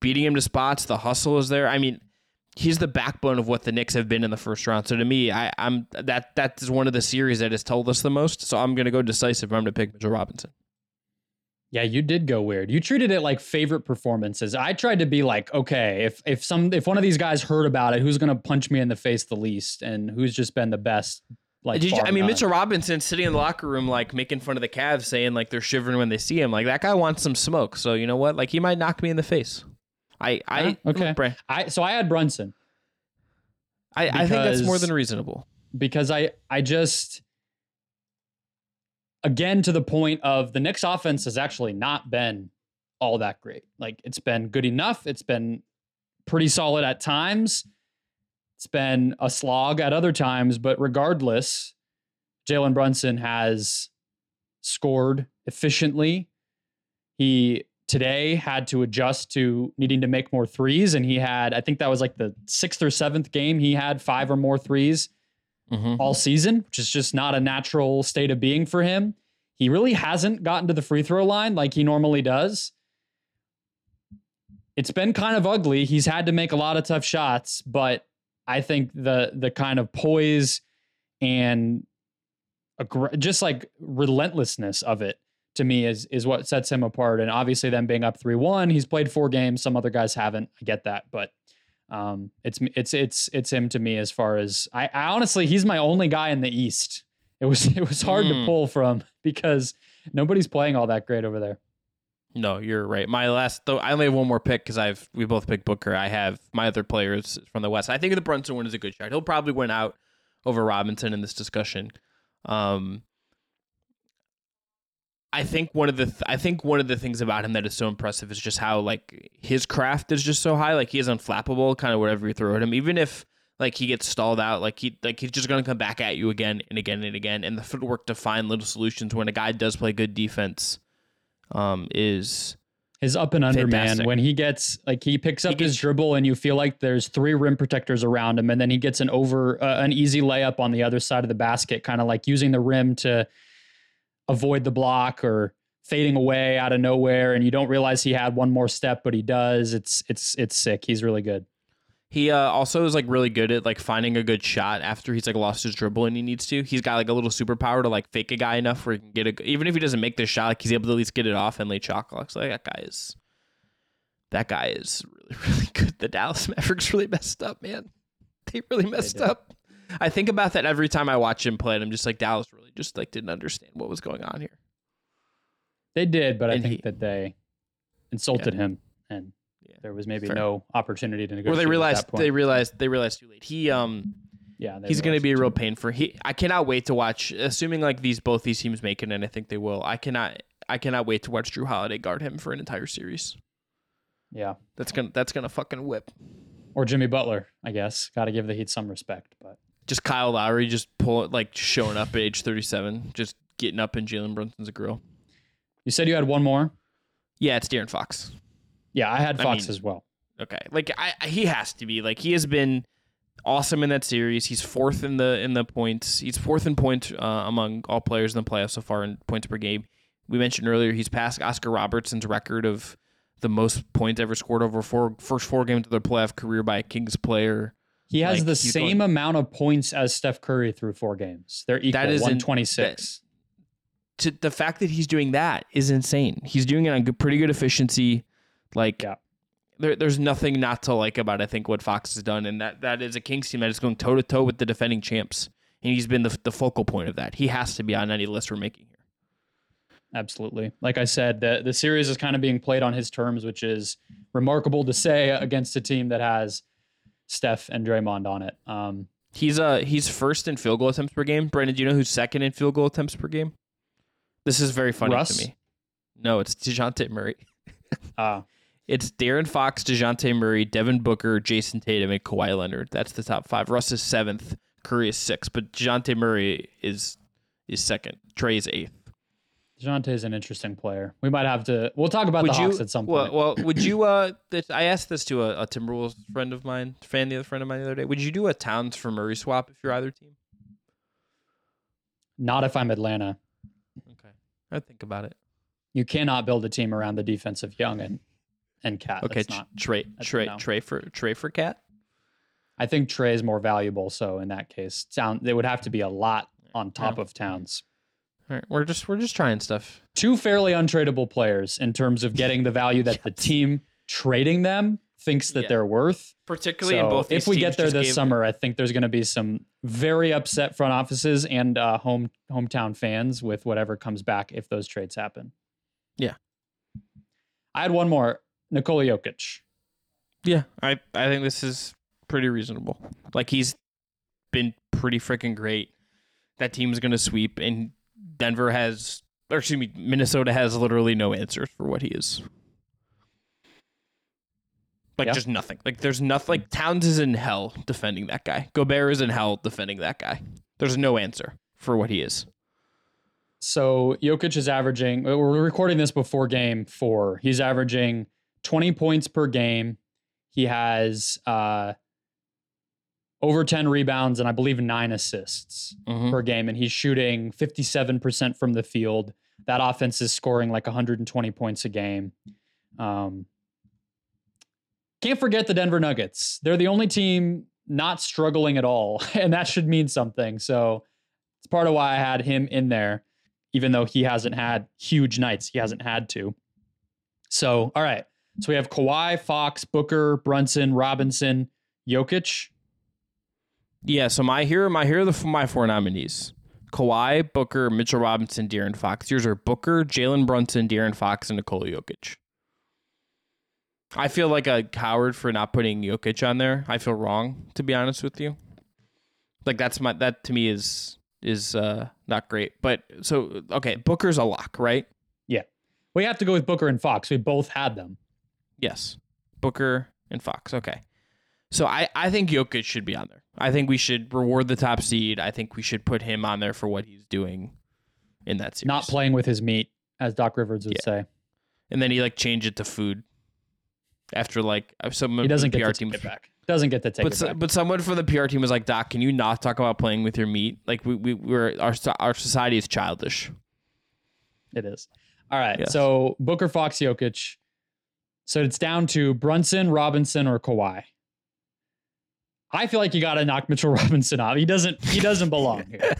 beating him to spots. The hustle is there. I mean, he's the backbone of what the Knicks have been in the first round. So to me, I, I'm that that is one of the series that has told us the most. So I'm going to go decisive. I'm going to pick Mitchell Robinson. Yeah, you did go weird. You treated it like favorite performances. I tried to be like, okay, if if some if one of these guys heard about it, who's gonna punch me in the face the least, and who's just been the best? Like, Did you, I mean, none. Mitchell Robinson sitting in the locker room, like making fun of the Cavs, saying like they're shivering when they see him. Like that guy wants some smoke. So you know what? Like he might knock me in the face. I, I, Yeah, okay. I so I had Brunson I, I think that's more than reasonable. because I I just again to the point of the Knicks offense has actually not been all that great. Like it's been good enough. It's been pretty solid at times. It's been a slog at other times, but regardless, Jalen Brunson has scored efficiently. He today had to adjust to needing to make more threes, and he had, I think that was like the sixth or seventh game, he had five or more threes Mm-hmm. all season, which is just not a natural state of being for him. He really hasn't gotten to the free throw line like he normally does. It's been kind of ugly. He's had to make a lot of tough shots, but I think the the kind of poise and aggr- just like relentlessness of it to me is is what sets him apart. And obviously, them being up three one, he's played four games. Some other guys haven't. I get that, but um, it's it's it's it's him to me as far as I, I honestly he's my only guy in the East. It was [laughs] it was hard to Mm. pull from because nobody's playing all that great over there. No, you're right. My last, though, I only have one more pick because I've we both picked Booker. I have my other players from the West. I think the Brunson one is a good shot. He'll probably win out over Robinson in this discussion. Um, I think one of the th- I think one of the things about him that is so impressive is just how like his craft is just so high. Like he is unflappable, kind of whatever you throw at him. Even if like he gets stalled out, like he like he's just gonna come back at you again and again and again. And the footwork to find little solutions when a guy does play good defense, um, is His up and under Fantastic. man when he gets like he picks up He his dribble and you feel like there's three rim protectors around him and then he gets an over uh, an easy layup on the other side of the basket, kind of like using the rim to avoid the block or fading away out of nowhere and you don't realize he had one more step but he does. It's it's it's sick. He's really good. He uh, also is like really good at like finding a good shot after he's like lost his dribble and he needs to. He's got like a little superpower to like fake a guy enough where he can get a even if he doesn't make the shot, like he's able to at least get it off and lay shot clocks. Like that guy is that guy is really [laughs] really good. The Dallas Mavericks really messed up, man. They really messed did. up. I think about that every time I watch him play, and I'm just like Dallas really just like didn't understand what was going on here. They did, but I think he- that they insulted him, and Yeah. there was maybe Fair. no opportunity to negotiate. Or they realized they realized they realized too late. He um yeah, he's going to be a real pain for he. I cannot wait to watch. Assuming like these both these teams make it, and I think they will. I cannot. I cannot wait to watch Jrue Holiday guard him for an entire series. Yeah, That's gonna that's gonna fucking whip. or Jimmy Butler, I guess. Got to give the Heat some respect, but Just Kyle Lowry just pull like showing up at age thirty seven, just getting up in Jalen Brunson's grill. you said you had one more. Yeah, it's De'Aaron Fox. Yeah, I had I Fox mean- as well. Okay, like I I- he has to be like he has been awesome in that series. He's fourth in the in the points. He's fourth in point uh, among all players in the playoffs so far in points per game. We mentioned earlier he's passed Oscar Robertson's record of the most points ever scored over four first four games of their playoff career by a Kings player. He has Like, the same going- amount of points as Steph Curry through four games. They're equal, That is in- 126. To the fact that he's doing that is insane. He's doing it on good, pretty good efficiency. Like Yeah. there, there's nothing not to like about I think what Fox has done, and that that is a Kings team that is going toe to toe with the defending champs, and he's been the the focal point of that. He has to be on any list we're making here. Absolutely. Like I said, the the series is kind of being played on his terms, which is remarkable to say against a team that has Steph and Draymond on it. Um, He's uh he's first in field goal attempts per game. Brendon, do you know who's second in field goal attempts per game? This is very funny Russ? to me. No, it's Dejounte Murray. uh, [laughs] It's De'Aaron Fox, Dejounte Murray, Devin Booker, Jayson Tatum, and Kawhi Leonard. That's the top five. Russ is seventh. Curry is sixth, but Dejounte Murray is is second. Trae is eighth. DeJounte is an interesting player. We might have to. We'll talk about would the you Hawks at some point. well would you uh this, I asked this to a, a Timberwolves friend of mine, fan the other friend of mine the other day. Would you do a Towns for Murray swap if you're either team? Not if I'm Atlanta. Okay. I'd think about it. You cannot build a team around the defensive young and and Cat. Okay, not. Trae Trae no. Trae for Trae for Cat. I think Trae is more valuable. So in that case, Town they would have to be a lot on top of Towns. All right, we're just we're just trying stuff. Two fairly untradeable players in terms of getting the value that the team trading them thinks that Yeah. they're worth. Particularly So in both. if we teams get there this gave- summer, I think there's going to be some very upset front offices and uh, home hometown fans with whatever comes back if those trades happen. Yeah. I had one more. Nikola Jokic. Yeah, I I think this is pretty reasonable. Like he's been pretty freaking great. That team's gonna sweep, and Denver has, or excuse me, Minnesota has literally no answers for what he is. Like Yeah. just nothing. Like there's nothing. Like Towns is in hell defending that guy. Gobert is in hell defending that guy. There's no answer for what he is. So Jokic is averaging. We're recording this before Game Four. He's averaging 20 points per game. He has uh, over 10 rebounds and I believe nine assists Mhm. per game, and he's shooting 57% from the field. That offense is scoring like 120 points a game. Um, can't forget the Denver Nuggets. They're the only team not struggling at all, [laughs] and that should mean something. So it's part of why I had him in there, even though he hasn't had huge nights. He hasn't had to. So, all right. So we have Kawhi, Fox, Booker, Brunson, Robinson, Jokic. Yeah. So my here, my here are the my four nominees: Kawhi, Booker, Mitchell Robinson, De'Aaron Fox. Yours are Booker, Jalen Brunson, De'Aaron Fox, and Nikola Jokic. I feel like a coward for not putting Jokic on there. I feel wrong, to be honest with you. Like that's my that to me is is uh not great. But so okay, Booker's a lock, right? Yeah. We have to go with Booker and Fox. We both had them. Yes. Booker and Fox. Okay. So I, I think Jokic should be on there. I think we should reward the top seed. I think we should put him on there for what he's doing in that series. Not playing with his meat, as Doc Rivers would Yeah. say. And then he like changed it to food after like uh, someone He doesn't get PR to team. back. Doesn't get to take But it so- back. but someone from the PR team was like, Doc, can you not talk about playing with your meat? Like we we we're our our society is childish. It is. All right. Yes. So Booker, Fox, Jokic. So it's down to Brunson, Robinson, or Kawhi. I feel like you got to knock Mitchell [laughs] Robinson off. He doesn't. He doesn't belong here.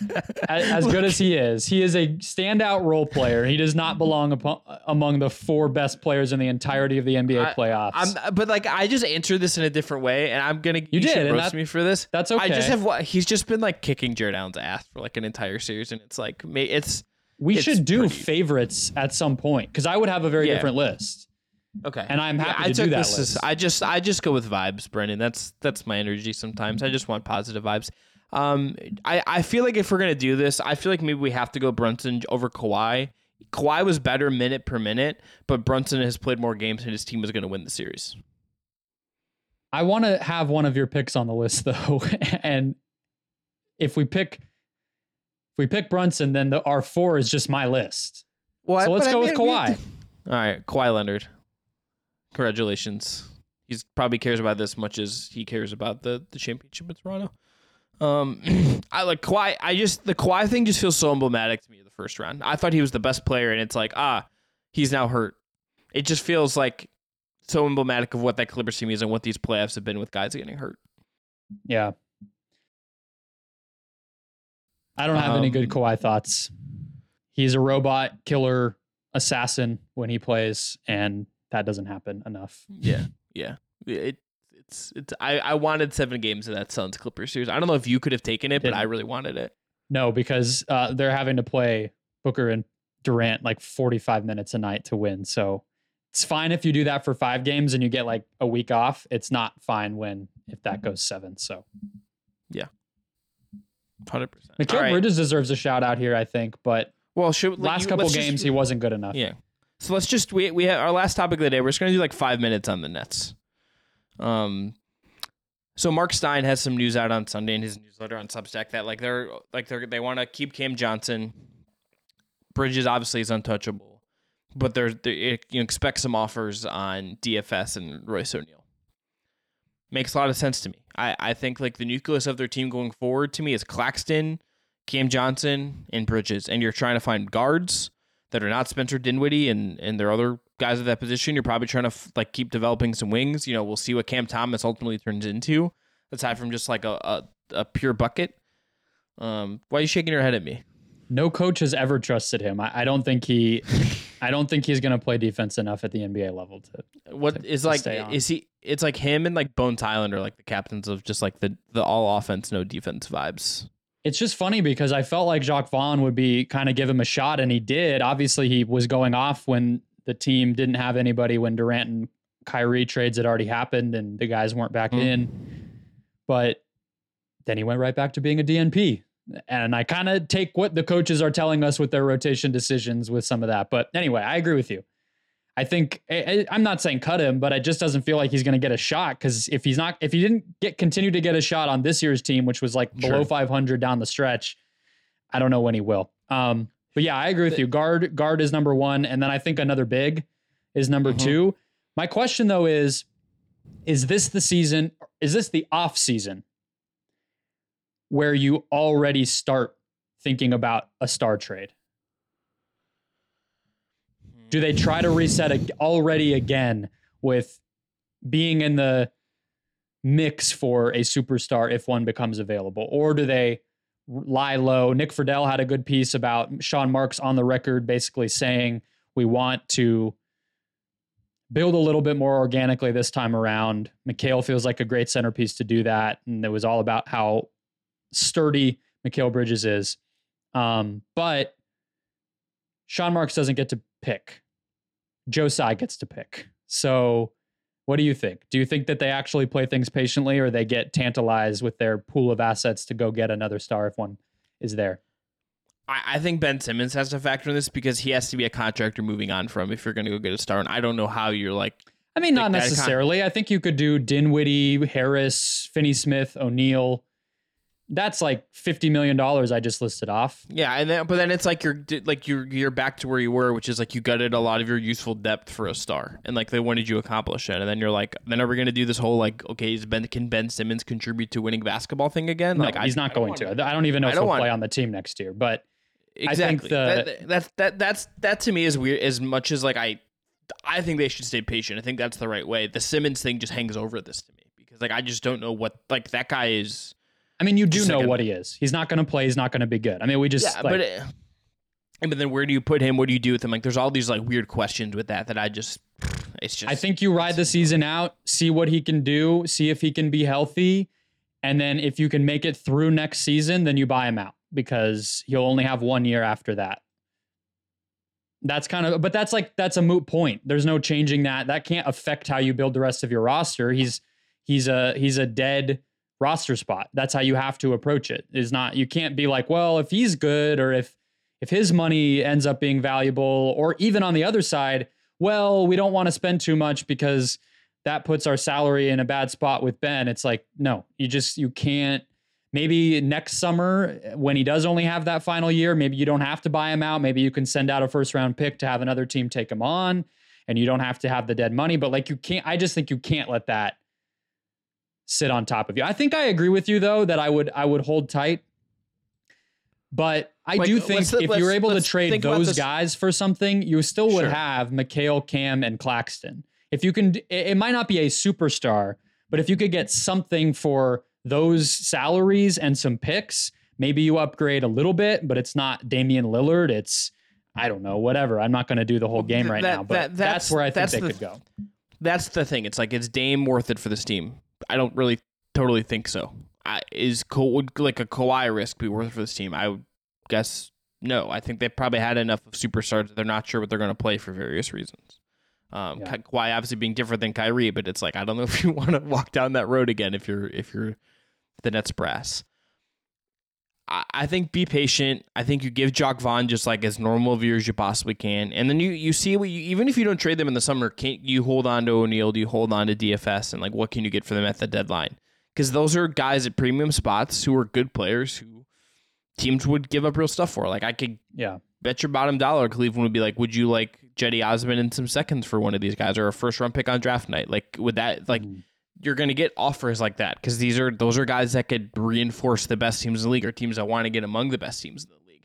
as, as good as he is, he is a standout role player. He does not belong upon, uh, among the four best players in the entirety of the NBA I- playoffs. I'm, but like I just answered this in a different way, and I'm gonna you, did, should roast that- me for this. that's okay. I just have he's just been like kicking Jared Allen's ass for like an entire series, and it's like it's we it's should do pretty- favorites at some point because I would have a very Yeah. different list. Okay. And I'm happy I to do that this as- list. I just I just go with vibes, Brendon. That's that's my energy sometimes. I just want positive vibes. Um, I I feel like if we're gonna do this, I feel like maybe we have to go Brunson over Kawhi. Kawhi was better minute per minute, but Brunson has played more games, and his team is gonna win the series. I want to have one of your picks on the list [laughs] though, and if we pick, if we pick Brunson, then the our four is just my list. Well, So let's but I go with mean, Kawhi. to- All right, Kawhi Leonard. Congratulations. He probably cares about this much as he cares about the the championship in Toronto. Um, [clears throat] I like Kawhi. I just the Kawhi thing just feels so emblematic to me the first round. I thought he was the best player, and it's like ah, he's now hurt. It just feels like so emblematic of what that Clippers team is and what these playoffs have been with guys getting hurt. Yeah. I don't have any good Um, Kawhi thoughts. He's a robot killer assassin when he plays, and that doesn't happen enough. Yeah, yeah. It it's it's. I I wanted seven games of that Suns Clippers series. I don't know if you could have taken it, but Didn't. I really wanted it. No, because uh, they're having to play Booker and Durant like 45 minutes a night to win. So it's fine if you do that for five games and you get like a week off. It's not fine when if that goes seven. So yeah, Hundred percent. Mikal Bridges deserves a shout out here, I think. But Well, should last you- couple games just- he wasn't good enough. yeah. So let's just we we have our last topic of the day. We're just gonna do like five minutes on the Nets. Um. So Marc Stein has some news out on Sunday in his newsletter on Substack that like they're like they're they want to keep Cam Johnson. Bridges obviously is untouchable, but they're they you expect some offers on DFS and Royce O'Neale. Makes a lot of sense to me. I, I think like the nucleus of their team going forward to me is Claxton, Cam Johnson, and Bridges, and you're trying to find guards that are not Spencer Dinwiddie and and their other guys at that position. You're probably trying to f- like keep developing some wings. You know, we'll see what Cam Thomas ultimately turns into, aside from just like a a, a pure bucket. Um, why are you shaking your head at me? No coach has ever trusted him. I, I don't think he I don't think he's gonna play defense enough at the NBA level to What To- is to like? Is he? It's like him and like Bones Hyland are like the captains of just like the the all offense, no defense vibes. It's just funny because I felt like Jacque Vaughn would be kind of give him a shot, and he did. Obviously, he was going off when the team didn't have anybody when Durant and Kyrie trades had already happened and the guys weren't back Mhm. in. But then he went right back to being a DNP. And I kind of take what the coaches are telling us with their rotation decisions with some of that. But anyway, I agree with you. I think I, I'm not saying cut him, but it just doesn't feel like he's going to get a shot because if he's not, if he didn't get continue to get a shot on this year's team, which was like below 500 down the stretch, I don't know when he will. Um, but yeah, I agree with you. Guard guard is number one, and then I think another big is number Mhm. two. My question though is, is this the season? Is this the off season where you already start thinking about a star trade? Do they try to reset ag- already again with being in the mix for a superstar if one becomes available? Or do they lie low? Nick Friedell had a good piece about Sean Marks on the record basically saying we want to build a little bit more organically this time around. Mikal feels like a great centerpiece to do that. And it was all about how sturdy Mikal Bridges is. Um, but Sean Marks doesn't get to pick. Joe Tsai gets to pick. So what do you think? Do you think that they actually play things patiently or they get tantalized with their pool of assets to go get another star if one is there? I, think Ben Simmons has to factor in this because he has to be a contractor moving on from if you're going to go get a star. And I don't know how you're like, I mean, not Like that kind- necessarily. I think you could do Dinwiddie, Harris, Finney Smith, O'Neale. That's like fifty million dollars I just listed off. yeah, and then but then it's like you're like you're you're back to where you were, which is like you gutted a lot of your useful depth for a star, and like they wanted you to accomplish it, and then you're like, then are we going to do this whole like, okay, is Ben can Ben Simmons contribute to winning basketball thing again? No, like he's I, not I going wanna- to. I don't even know I if he'll play on the team next year. But Exactly. the- that, that that that's that to me is weird. As much as like I, I think they should stay patient. I think that's the right way. The Simmons thing just hangs over this to me because like I just don't know what like that guy is. I mean, you do know like a- what he is. He's not going to play. He's not going to be good. I mean, we just yeah, like, but it, but then where do you put him? What do you do with him? Like there's all these like weird questions with that that I just it's just I think you ride the season out, see what he can do, see if he can be healthy, and then if you can make it through next season, then you buy him out because he'll only have one year after that. That's kind of, but that's like that's a moot point. There's no changing that. That can't affect how you build the rest of your roster. He's he's a he's a dead roster spot. That's how you have to approach it. Is not you can't be like, well, if he's good or if if his money ends up being valuable, or even on the other side, well, we don't want to spend too much because that puts our salary in a bad spot with Ben. It's like, no, you just you can't. Maybe next summer, eh, when he does only have that final year, maybe you don't have to buy him out. Maybe you can send out a first round pick to have another team take him on, and you don't have to have the dead money. But like, you can't. I just think you can't let that sit on top of you. I think I agree with you though that I would I would hold tight. But I Like, do think if you're able to trade those guys for something, you still would Sure. have Mikal, Cam, and Claxton. If you can, it, it might not be a superstar, but if you could get something for those salaries and some picks, maybe you upgrade a little bit, but it's not Damian Lillard. It's I don't know, whatever. I'm not going to do the whole game right that- now, but that- that's, that's- where I think they the could go. that's the thing. It's like is Dame worth it for this team? I don't really totally think so. I, is would like a Kawhi risk be worth it for this team? I would guess no. I think they probably had enough of superstars that they're not sure what they're going to play for various reasons. Um, Yeah. Ka- Kawhi obviously being different than Kyrie, but it's like I don't know [laughs] if you want to walk down that road again if you're if you're the Nets brass. I, think be patient. I think you give Jacque Vaughn just like as normal of year as you possibly can, and then you you see what you even if you don't trade them in the summer, can you hold on to O'Neale? Do you hold on to DFS and like what can you get for them at the deadline? Because those are guys at premium spots who are good players who teams would give up real stuff for. Like I could Yeah. bet your bottom dollar Cleveland would be like, would you like Cedi Osman and some seconds for one of these guys or a first round pick on draft night? Like would that like Mhm. You're going to get offers like that because these are those are guys that could reinforce the best teams in the league or teams that want to get among the best teams in the league.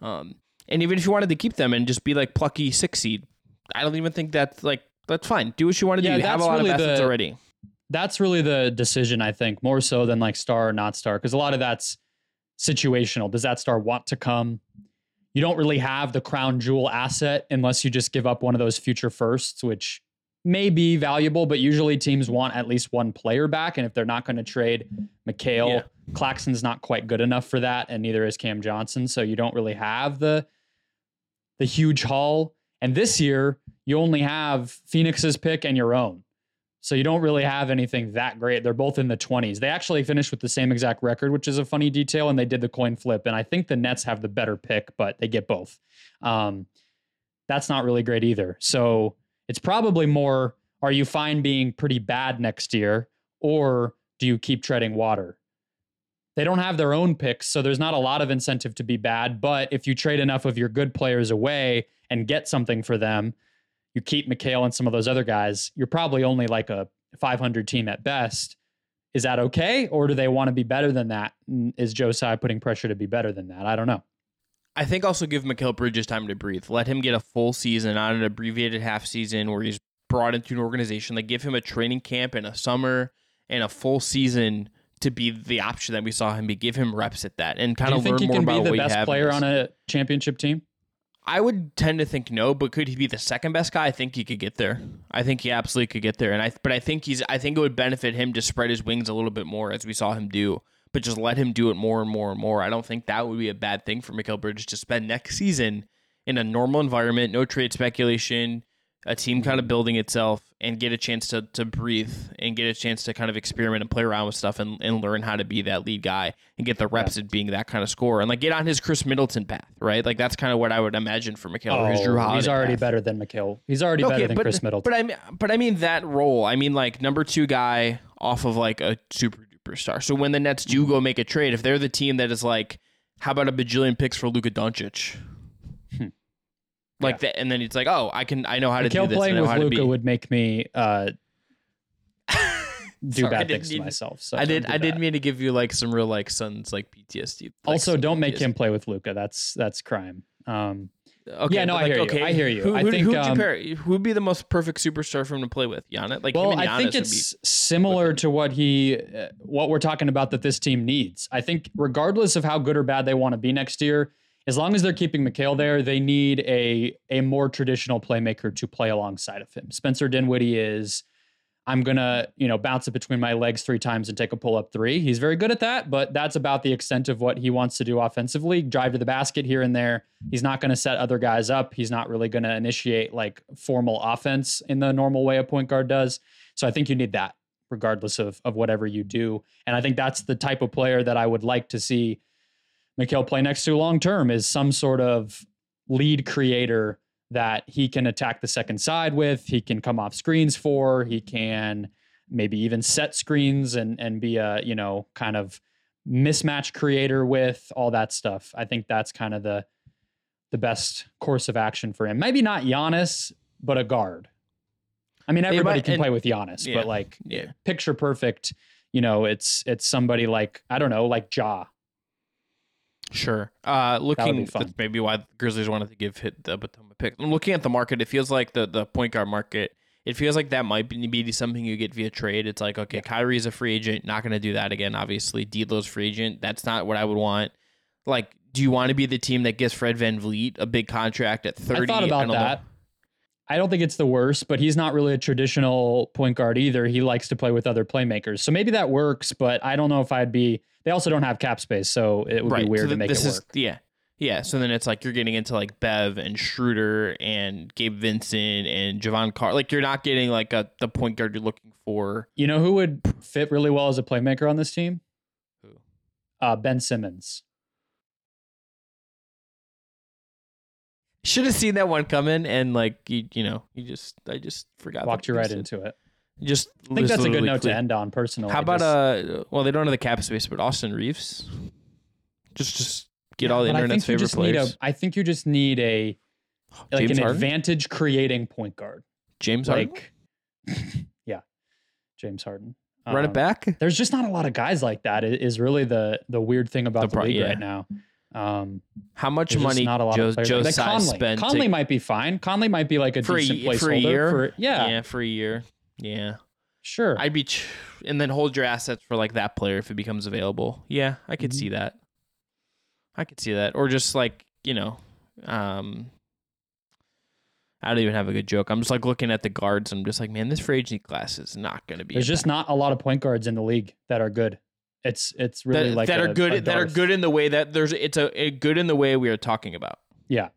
Um, and even if you wanted to keep them and just be like plucky six seed, I don't even think that's like that's fine. Do what you want to Yeah, do. You have a lot really of assets the- already. that's really the decision I think more so than like star or not star because a lot of that's situational. Does that star want to come? You don't really have the crown jewel asset unless you just give up one of those future firsts, which may be valuable, but usually teams want at least one player back. And if they're not going to trade Mikal, Yeah. Claxton's not quite good enough for that, and neither is Cam Johnson. So you don't really have the the huge haul. And this year, you only have Phoenix's pick and your own. So you don't really have anything that great. They're both in the 20s. They actually finished with the same exact record, which is a funny detail. And they did the coin flip. And I think the Nets have the better pick, but they get both. Um, that's not really great either. So it's probably more are you fine being pretty bad next year or do you keep treading water? They don't have their own picks, so there's not a lot of incentive to be bad. But if you trade enough of your good players away and get something for them, you keep Mikal and some of those other guys, you're probably only like a 500 team at best. Is that okay? Or do they want to be better than that? Is Joe Tsai putting pressure to be better than that? I don't know. I think also give Mikal Bridges time to breathe. Let him get a full season, not an abbreviated half season where he's brought into an organization. Like give him a training camp and a summer and a full season to be the option that we saw him be. Give him reps at that and kind Do you of think learn he more can about be the what best have player on a championship team? I would tend to think no, but could he be the second best guy? I think he could get there. I think he absolutely could get there, and I but I think he's I think it would benefit him to spread his wings a little bit more as we saw him do, but just let him do it more and more and more. I don't think that would be a bad thing for Mikal Bridges to spend next season in a normal environment, no trade speculation, a team kind of building itself, and get a chance to to breathe and get a chance to kind of experiment and play around with stuff and, and learn how to be that lead guy and get the reps at being that kind of scorer and like get on his Khris Middleton path, right? Like that's kind of what I would imagine for oh, Drew Oh, he's already path. better than Mikal. He's already better than but, Khris Middleton. But I mean, but I mean that role. I mean like number two guy off of like a super duper star. So when the Nets do go make a trade, if they're the team that is like, how about a bajillion picks for Luka Doncic? [laughs] Like that, and then it's like, oh, I can, I know how to do Mikal this. playing with Luka would make me uh, do [laughs] Sorry, bad things to myself. So I did, I did mean to give you like some real like sons like PTSD. like, also, don't make him play with Luka. That's that's crime. Um, Okay, Yeah, no, I like, hear you. okay, I hear you. Who, I think, who'd um, pair? Who would be the most perfect superstar for him to play with? Giannis? Like, Well, I think it's similar to what he, uh, what we're talking about that this team needs. I think regardless of how good or bad they want to be next year, as long as they're keeping Mikal there, they need a a more traditional playmaker to play alongside of him. Spencer Dinwiddie is. I'm gonna, you know, bounce it between my legs three times and take a pull up three. He's very good at that, but that's about the extent of what he wants to do offensively. Drive to the basket here and there. He's not gonna set other guys up. He's not really gonna initiate like formal offense in the normal way a point guard does. So I think you need that regardless of of whatever you do. And I think that's the type of player that I would like to see Mikal play next to long term is some sort of lead creator that he can attack the second side with, he can come off screens for, he can maybe even set screens and and be a, you know, kind of mismatch creator with all that stuff. I think that's kind of the the best course of action for him. Maybe not Giannis, but a guard. I mean, everybody might- can and- play with Giannis, yeah, but like yeah. picture perfect, you know, it's it's somebody like I don't know, like Ja. Sure. Uh, looking, that's maybe why the Grizzlies wanted to give hit the Batoma pick. I'm looking at the market. It feels like the the point guard market. It feels like that might be, be something you get via trade. It's like okay, Kyrie's a free agent, not going to do that again. Obviously, D'Lo's free agent. That's not what I would want. Like, do you want to be the team that gives Fred VanVleet a big contract at 30? I thought about that. I don't think it's the worst, but he's not really a traditional point guard either. He likes to play with other playmakers. So maybe that works, but I don't know if I'd be they also don't have cap space, so it would right. be weird so to make this it is work. yeah. Yeah, so then it's like you're getting into like Bev and Schroeder and Gabe Vincent and Javon Carr. Like you're not getting like a the point guard you're looking for. You know who would fit really well as a playmaker on this team? Who? Uh, ben Simmons. Should have seen that one coming, and like you, you know, you just, I just forgot. Walked you right into it. Just, I think that's a good note to end on personally. How about Just- uh? Well, they don't have the cap space, but Austin Reaves. Just, just get all the I internet's think you favorite just need players. a, I think you just need a like James an Harden. advantage creating point guard. James Harden. [laughs] Yeah, James Harden. Run Um, it back. There's just not a lot of guys like that. i- really the the weird thing about The the, pro- league yeah. right now. Um, How much money not a lot Joe, of players. Joe like Conley. spent to- might be fine. Conley might be like a for decent ye- placeholder for a year? for- yeah, yeah, for a year. Yeah, sure. I'd be, ch- and then hold your assets for like that player if it becomes available. Yeah, I could Mhm. see that. I could see that, or just like you know, um, I don't even have a good joke. I'm just like looking at the guards. I'm just like, man, this free agency class is not going to be. There's just bad- not a lot of point guards in the league that are good. It's it's really that, like that a- are good. that are good in the way that there's. It's a, a good in the way we are talking about. Yeah.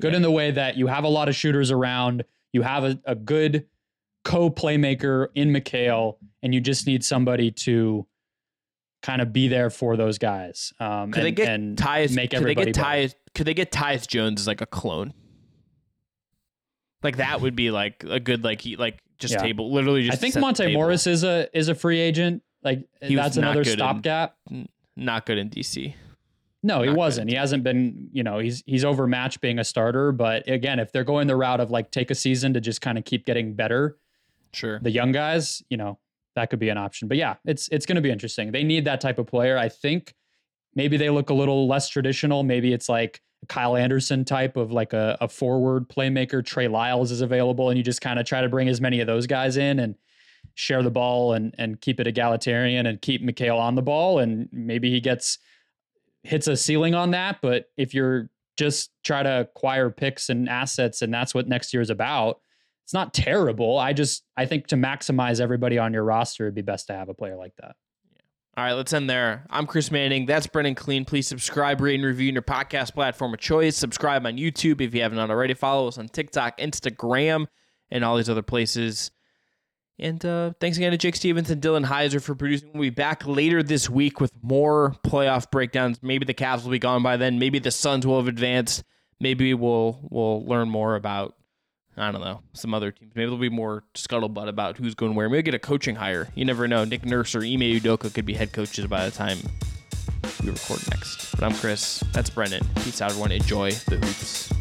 Good in the way that you have a lot of shooters around, you have a, a good co playmaker in Mikal, and you just need somebody to kind of be there for those guys. Um, Could they and, get and Tyus? make could they everybody get better. Tyus? Could they get Tyus Jones as like a clone? Like that would be like a good like he like just Yeah. table literally just. I think set Monte table. Morris is a is a free agent. Like He that's another stopgap. not good in DC. No, he not wasn't. He hasn't been, you know, he's he's overmatched being a starter. But again, if they're going the route of like take a season to just kind of keep getting better, Sure. the young guys, you know, that could be an option. But yeah, it's it's going to be interesting. They need that type of player. I think maybe they look a little less traditional. Maybe it's like a Kyle Anderson type of like a, a forward playmaker. Trey Lyles is available, and you just kind of try to bring as many of those guys in and share the ball and and keep it egalitarian and keep Mikal on the ball. And maybe he gets hits a ceiling on that. But if you're just try to acquire picks and assets, and that's what next year is about it's not terrible. I just I think to maximize everybody on your roster, it'd be best to have a player like that. All right, let's end there. I'm Chris Manning. That's Brendon Kleen. Please subscribe, rate, and review in your podcast platform of choice. Subscribe on YouTube if you haven't already. Follow us on TikTok, Instagram, and all these other places. And uh, thanks again to Jake Stephens and Dillon Hiser for producing. We'll be back later this week with more playoff breakdowns. Maybe the Cavs will be gone by then. Maybe the Suns will have advanced. Maybe we'll we'll learn more about I don't know some other teams. Maybe there'll be more scuttlebutt about who's going where. Maybe get a coaching hire. You never know. Nick Nurse or Ime Udoka could be head coaches by the time we record next. But I'm Chris. That's Brendon. Peace out, everyone. Enjoy the hoops.